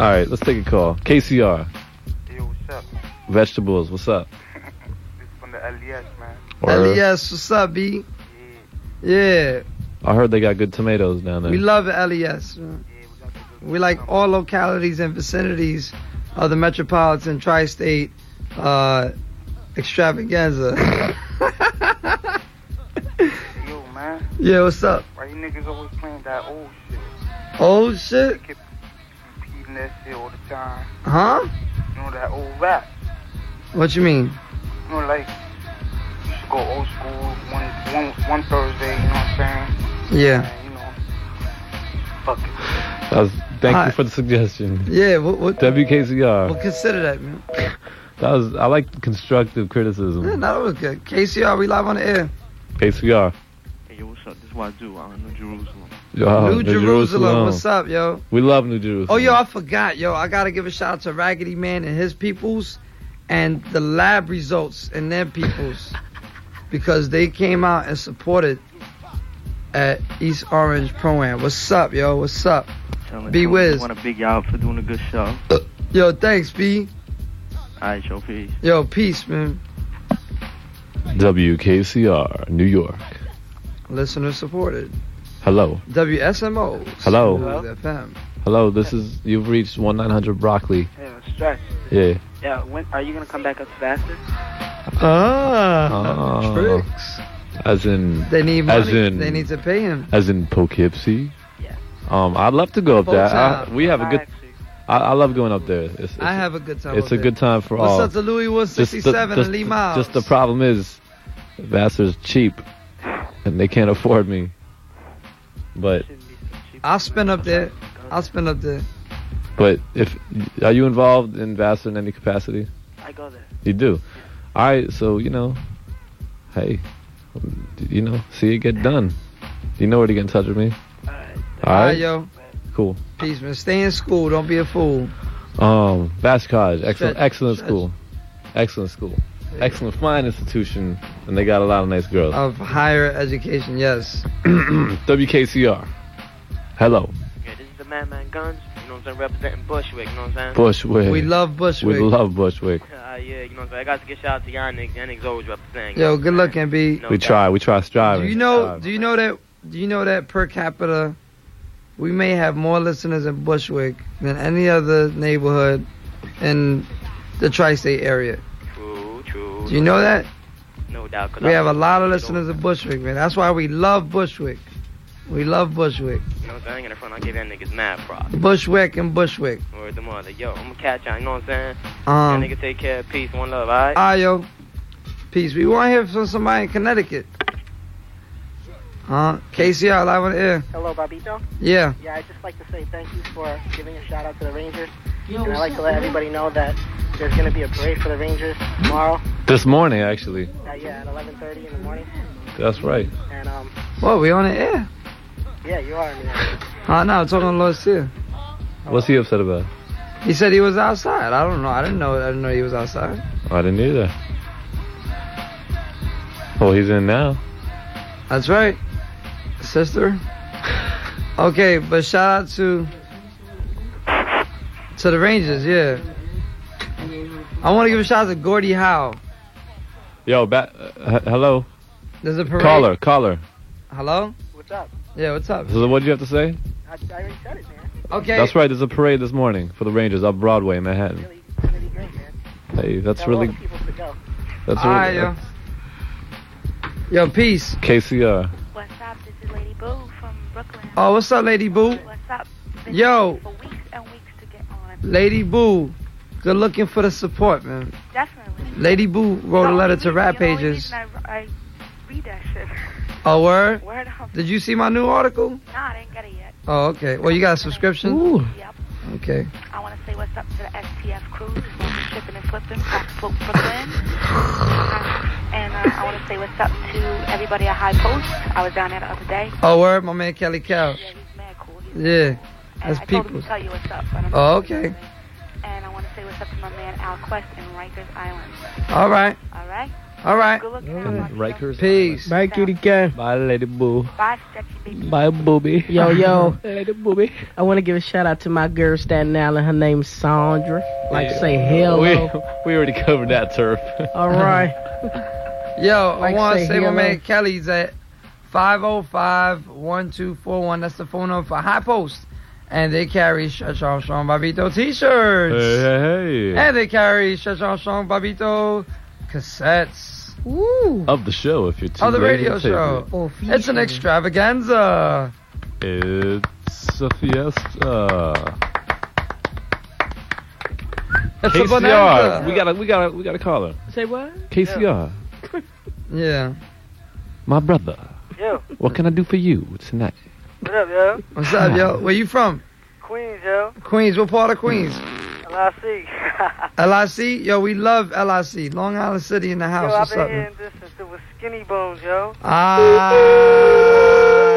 All right, let's take a call. KCR. Yo, what's up. Vegetables. What's up? This from the LES, man. Word. LES, what's up, B? Yeah, I heard they got good tomatoes down there. we love LES. man. We like all localities and vicinities of the metropolitan tri-state uh, extravaganza. Yo, man. Yeah, what's up? Why you niggas always playing that old shit? Old shit? keep Repeating that shit all the time. Huh? You know that old rap? What you mean? You know, like, you should go old school one, one, one Thursday, you know what I'm saying? Yeah. You know, fuck it. That was, thank Hi. you for the suggestion. Yeah, what, what, WKCR. well, consider that, man. That was. I like constructive criticism. Yeah, no, it was good. KCR, we live on the air. KCR. Hey, yo, what's up? This is Wazoo out in uh, New Jerusalem. Yo, New Jerusalem, what's up, yo? We love New Jerusalem. Oh, yo, I forgot, yo. I gotta give a shout out to Raggedy Man and his peoples, and the lab results and their peoples, (laughs) because they came out and supported at East Orange Pro Am. What's up, yo? What's up? Telling B them Wiz. Want to big y'all for doing a good show. Uh, yo, thanks, B. Alright, yo, peace. Yo, peace, man. WKCR, New York. Listener supported. Hello. WSMO. Hello. Smooth FM. Hello. This is you've reached one nine hundred broccoli. Yeah, stretch. Yeah. Yeah, when are you gonna come back up faster? Ah, Oh. tricks. As in. They need money. As in. they need to pay him. As in Poughkeepsie. Yeah. Um, I'd love to go up Full there. I, we have a good. I, I love going up there. It's, it's, I have a good time. It's up a good time for What's all. up to Louis Wood Just the- 67 just and Lee the- Miles? Just the problem is, Vassar's cheap, and they can't afford me. But I'll spin up there. I'll spin up there. but if are you involved in Vassar in any capacity? I go there. You do. All right. So you know, hey, you know, see it get done. You know where to get in touch with me. All All right. right, yo. Cool. Peace, man. Stay in school. Don't be a fool. Um, Vassar College, excellent, excellent school, excellent school, excellent fine institution, and they got a lot of nice girls. Of higher education, yes. (clears throat) WKCR. Hello, Yeah, this is the Madman Guns. You know what I'm saying? Representing Bushwick. You know what I'm saying? Bushwick. We love Bushwick. We love Bushwick. Uh, yeah, you know what I'm saying? I got to get shout out to y'all niggas. Y'all niggas always representing. Yo, good looking, B. we try. We try striving. Do you know? Do you know that? Do you know that per capita, we may have more listeners in Bushwick than any other neighborhood in the tri-state area. True, true. Do you know that? No doubt. 'cause We I- have a lot of listeners in Bushwick, man. That's why we love Bushwick. We love Bushwick. You know what I'm saying? In the front, I'll give y'all niggas mad props. Bushwick and Bushwick. Word the mother. Yo, I'm gonna catch y'all. You know what I'm saying? Um, y'all niggas take care. Peace, one love, alright? Ah, yo. Peace. We want to hear from somebody in Connecticut. Huh? KCR live on the air. Hello, Bobbito. Yeah. Yeah, I'd just like to say thank you for giving a shout out to the Rangers. Yo, and I'd like to let everybody know that there's going to be a parade for the Rangers tomorrow. This morning, actually. Uh, yeah, at 11:30 in the morning. That's right. And um, What? We on the air? yeah, you are. Man. Uh, (laughs) no, talking to Lord Sear. What's he upset about? He said he was outside. I don't know. I didn't know. I didn't know he was outside. I didn't either. Oh, he's in now. That's right, sister. (laughs) Okay, but shout out to to the Rangers. Yeah. I want to give a shout out to Gordie Howe. Yo, ba- uh, hello. There's a parade. Caller, caller. Hello. What's up? Yeah. What's up? So what do you have to say? I, I already said it, man. Okay. That's right. There's a parade this morning for the Rangers up Broadway in Manhattan. Hey, that's Tell all really the people to go. that's All right, really yo. Yo, peace. KCR. What's up? This is Lady Boo from Brooklyn. Oh, what's up, Lady Boo? What's up? Been Yo. For weeks and weeks to get on. Lady Boo. Good looking for the support, man. Definitely. Lady Boo wrote a letter to rap pages. I, I read that shit. Oh, word? (laughs) Word up. Did you see my new article? Nah, I didn't get it yet. Oh, okay. Well, you got a subscription? Ooh. Yep. Okay. I want to say what's up to the STF crew, tripping, and flipping, Fox Brooklyn. (laughs) And uh, I want to say what's up to everybody at High Post. I was down there the other day. Oh, word? My man Kelly Cow. Yeah. And That's I told him people. to tell you what's up. But I'm Oh, okay. And I want to say what's up to my man Al Quest in Rikers Island. All right. All right? All right. Good looking out. Rikers. Peace. Bye, cutie cat. Bye, lady boo. Bye, stretchy baby. Bye, booby. Yo, yo. (laughs) lady booby. I want to give a shout out to my girl Staten Island. Her name's Sandra. Like to say hello. We, we already covered that turf. (laughs) All right. (laughs) Yo, Like I want to say say my man Kelly's at 505-1241. That's the phone number for High Post. And they carry Stretch Armstrong Bobbito t-shirts. Hey, hey, hey. And they carry Stretch Armstrong Bobbito cassettes. Woo. Of the show, if you're too Of the radio to show. it. Oh, it's an extravaganza. It's a fiesta. It's a KCR. bonanza. We got a we got a we got a caller. Say what? KCR. Yeah. My brother. Yeah. What can I do for you tonight? What up, yo? What's up, yo? Where you from? Queens, yo. Queens. What part of Queens? LIC. LIC? (laughs) Yo, we love LIC. Long Island City in the house. Yo, I've been up? man? hearing this since it was Skinny Bones, yo. Ah.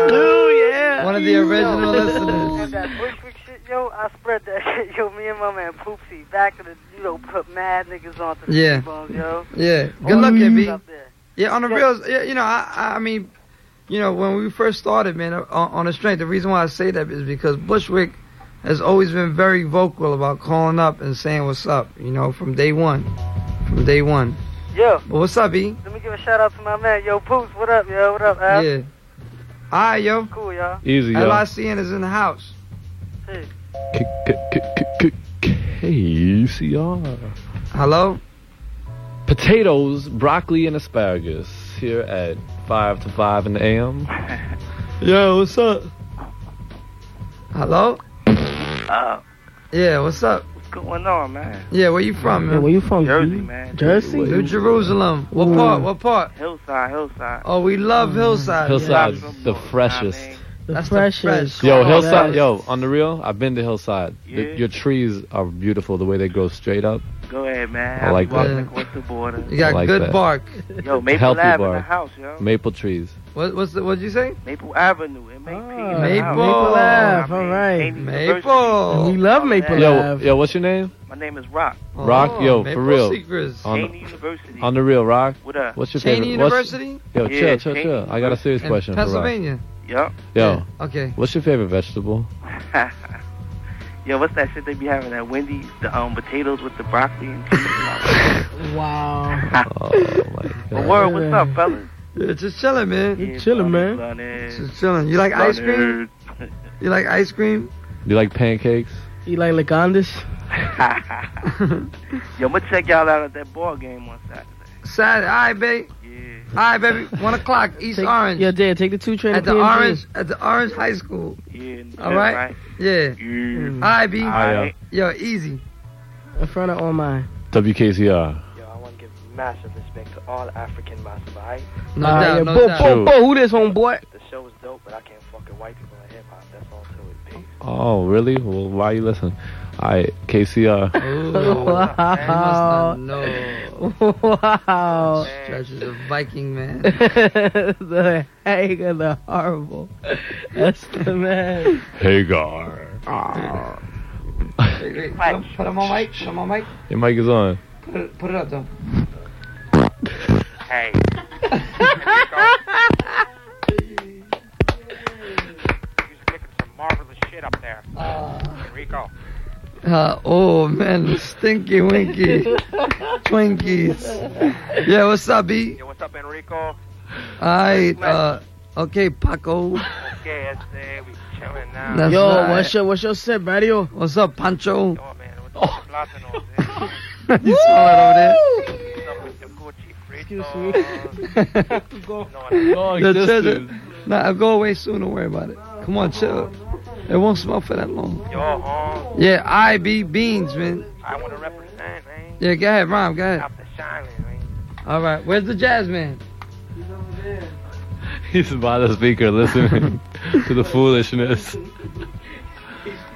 Oh, yeah. One of the original And (laughs) listeners. that Bushwick shit, yo, I spread that (laughs) shit. Yo, me and my man Poopsie back in the, you know, put mad niggas on to Yeah. Skinny Bones, yo. Yeah. Oh, Good looking, B. up. Yeah, on the Yeah. real, yeah, you know, I, I I mean, you know, when we first started, man, uh, on, on the strength, the reason why I say that is because Bushwick has always been very vocal about calling up and saying what's up, you know, from day one. From day one. Yo, But what's up, E? let me give a shout out to my man, yo, Poops. What up, yo? What up, Al? Yeah. Alright, yo. Cool, y'all. Easy, yo. LICN is in the house. Hey. K- K- K- K- K- KCR. Hello? Potatoes, broccoli, and asparagus here at 5 to 5 in the AM. (laughs) Yo, what's up? Hello? Uh, Yeah, what's up? what's going on, man? Yeah, where you from, Yeah, man? where you from? Jersey, G? man. Jersey? New Jerusalem. What Ooh. part? What part? Hillside, hillside. Oh, we love Hillside. Hillside's Yeah. the freshest. The That's freshest. the fresh. Yo, Hillside, yo, on the real, I've been to Hillside. The- your trees are beautiful, the way they grow straight up. Go ahead, man. I like I'll be that. across the border. You got I like good that. bark. Yo, Maple Healthy Ave in the bark. house, yo. Maple trees. What, what's the, what'd you say? Maple Avenue, MAP. Ah, in the Maple. house. Maple Ave, all right. Ain't Maple. We love Maple Yo, Ave. yo, what's your name? My name is Rock. Oh, Rock, Oh, yo, Maple for real. Secrets. On, Cheyney University. on the real, Rock. What up? What's your Cheyney favorite? what's- University? yo, Yeah, chill, chill, Cheyney chill. I got a serious In question for Rock. Pennsylvania. Yup. Yo, Okay. what's your favorite vegetable? (laughs) Yo, what's that shit they be having at Wendy's? The um potatoes with the broccoli and cheese. and (laughs) Wow. (laughs) Oh my But god. word, what's up, fellas? Yeah, just chilling, man. You chilling, man. Blunted, Just chilling. You like ice cream? (laughs) You like ice cream? You like pancakes? You like Lagondas? Yo, I'ma check y'all out at that ball game on Saturday. Saturday. All right, baby. Yeah. All right, baby. One o'clock, East Take, Orange. Yeah, Dad, take the two train at the PNG. Orange, at the Orange High School. Yeah. in the All fifth, right. Yeah. Yeah. All right, B. Alright. Yo, easy. In front of all mine. WKCR. Yo, I want to give massive respect to all African massive, alright? No All right, doubt, yeah, no bo, doubt. bo, bo, who this, homeboy? The show is dope, but I can't fuck with white people in hip hop. That's all to it. Peace. Oh, really? Well, why you listen? Alright, KCR. Ooh, Wow. (laughs) You must not know. Wow. Stretch is a Viking man. (laughs) the Hagar, the horrible. That's the man. Hagar. Wait, wait, put him, put him on mic. Put him on mic. Your mic is on. Put it, put it up though. Hey. (laughs) He's making some marvelous shit up there. Uh. Enrico. Uh, oh man, stinky winky, Twinkies. Yeah, what's up, B? Yo, what's up, Enrico? Alright, uh, okay, Paco. Okay, este, we chilling now. That's Yo, right. what's your what's your set, Mario? What's up, Pancho? Yo, man, what's up with Platanos, (laughs) eh? (laughs) you smell it over there? What's up with the Gucci Excuse me. (laughs) Go. Long The distance. children- Nah, I'll go away soon. Don't worry about it. Come on, chill. It won't smell for that long. Yo, um, Yeah, I be beans, man. I want to represent, man. Yeah, go ahead, Rom, go ahead. Out the shining. All right, where's the jazz man? He's over there. He's by the speaker listening to the foolishness. (laughs)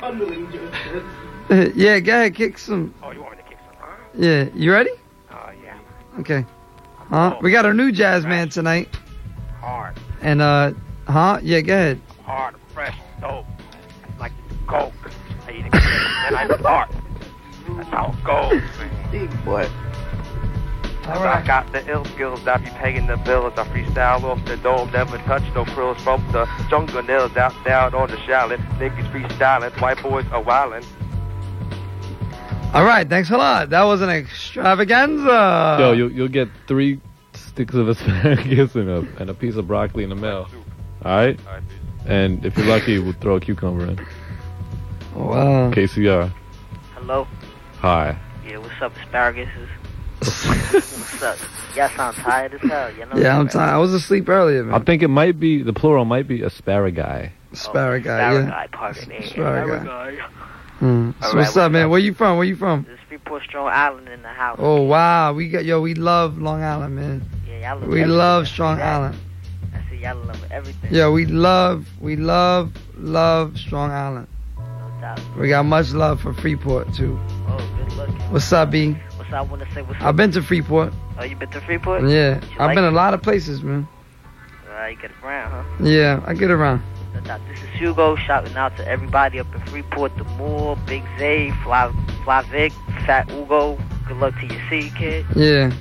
(laughs) yeah, go ahead, kick some. Oh, you want me to kick some, huh? Yeah, you ready? Oh, yeah. Okay. Huh? We got our new jazz man tonight. Hard. And uh, huh? Yeah, go ahead. Hard, fresh, dope. Like coke. I eat it, then I start. That's how it goes, man. Big boy. I got the ill skills that be paying the bills. I freestyle off the dome, never touch no frills from the jungle nails out down on the shallot. Niggas freestyling, white boys are wildin'. All right, thanks a lot. That was an extravaganza. Yo, you'll, you'll get three sticks of asparagus and a, and a piece of broccoli in the mail. All right? And if you're lucky, we'll throw a cucumber in. Wow. KCR. Hello? Hi. Yeah, what's up, asparagus? (laughs) what's up? Y'all sound tired as hell, you know? Yeah, I'm tired. I was asleep earlier, man. I think it might be, the plural might be asparagus. Asparagus, yeah. Asparagus, pardon me. Asparagus. Asparagus. Hmm. So All what's up, man? Where you from? Where you from? This Freeport Strong Island in the house. Oh wow, we got yo. We love Long Island, man. Yeah, y'all love We everything. love Strong Island. I see y'all love everything. Yeah, we love, we love, love Strong Island. We got much love for Freeport too. Oh, good looking. What's up, B? What's up? I want to say what's up. I've been to Freeport. Oh, you been to Freeport? Yeah, I've like been it? a lot of places, man. Uh, you get around, huh? Yeah, I get around. No doubt. This is Hugo shouting out to everybody up in Freeport, the Moore, Big Zay, Fly, Fly Vic, Fat Ugo. Good luck to your C kid. Yeah.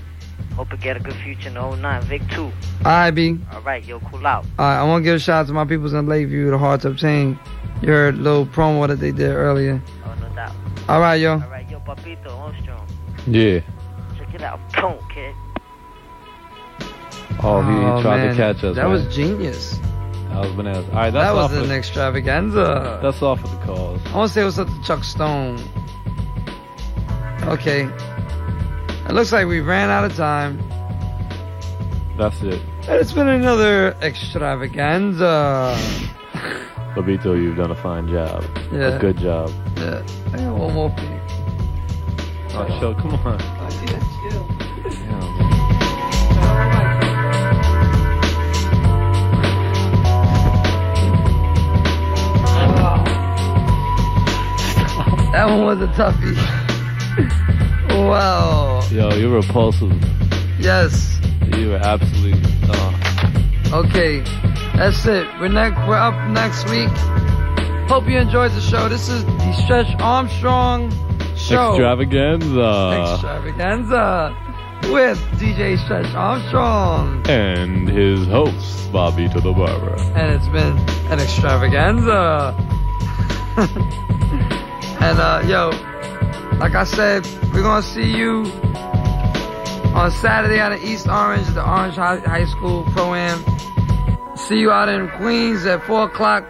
Hope you get a good future in 09. Vic too. All right, B. All right, yo, cool out. All right, I want to give a shout out to my peoples in Lakeview, the Hard to Obtain. You heard little promo that they did earlier. Oh, no doubt. All right, yo. All right, yo, Papito Armstrong. Yeah. Check it out. Boom, kid. Oh, he Oh, tried man, to catch us. That man. was genius. That was bananas. All right, that's that off was of, an extravaganza. That's off of the calls. I want to say what's up to Chuck Stone. Okay. It looks like we ran out of time. That's it. And it's been another extravaganza. (laughs) Bobbito, you've done a fine job. Yeah. A good job. Yeah. I got one more for you. Oh, show, come on. I need a chill. Yeah. that one was a toughie. wow. Yo, you're repulsive. Yes. You were absolutely. Uh, Okay. That's it. We're next. We're up next week. Hope you enjoyed the show. This is the Stretch Armstrong show. extravaganza. Extravaganza with DJ Stretch Armstrong. and his host, Bobbito the Barber. and it's been an extravaganza. (laughs) and uh, yo, like I said, we're gonna see you on Saturday out of East Orange, the Orange High, High School Pro Am. See you out in Queens at four o'clock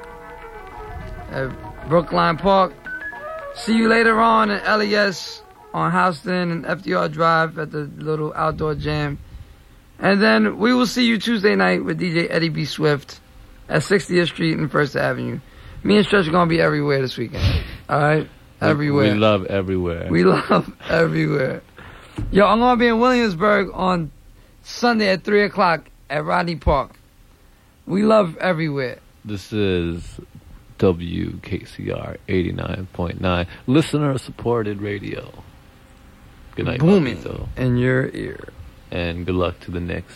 at Brookline Park. See you later on in LES on Houston and FDR Drive at the little outdoor jam. And then we will see you Tuesday night with DJ Eddie B. Swift at 60th Street and First Avenue. Me and Stretch are gonna be everywhere this weekend. All right, everywhere. We love everywhere. We (laughs) love everywhere. Yo, I'm gonna be in Williamsburg on Sunday at three o'clock at Rodney Park. We love everywhere. This is WKCR 89.9, listener supported radio. Good night, Booming Papito. in your ear. And good luck to the Knicks.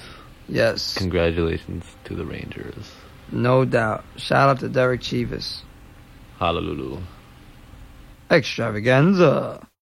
Yes. Congratulations to the Rangers. No doubt. Shout out to Derek Chivas. Hallelujah. Extravaganza.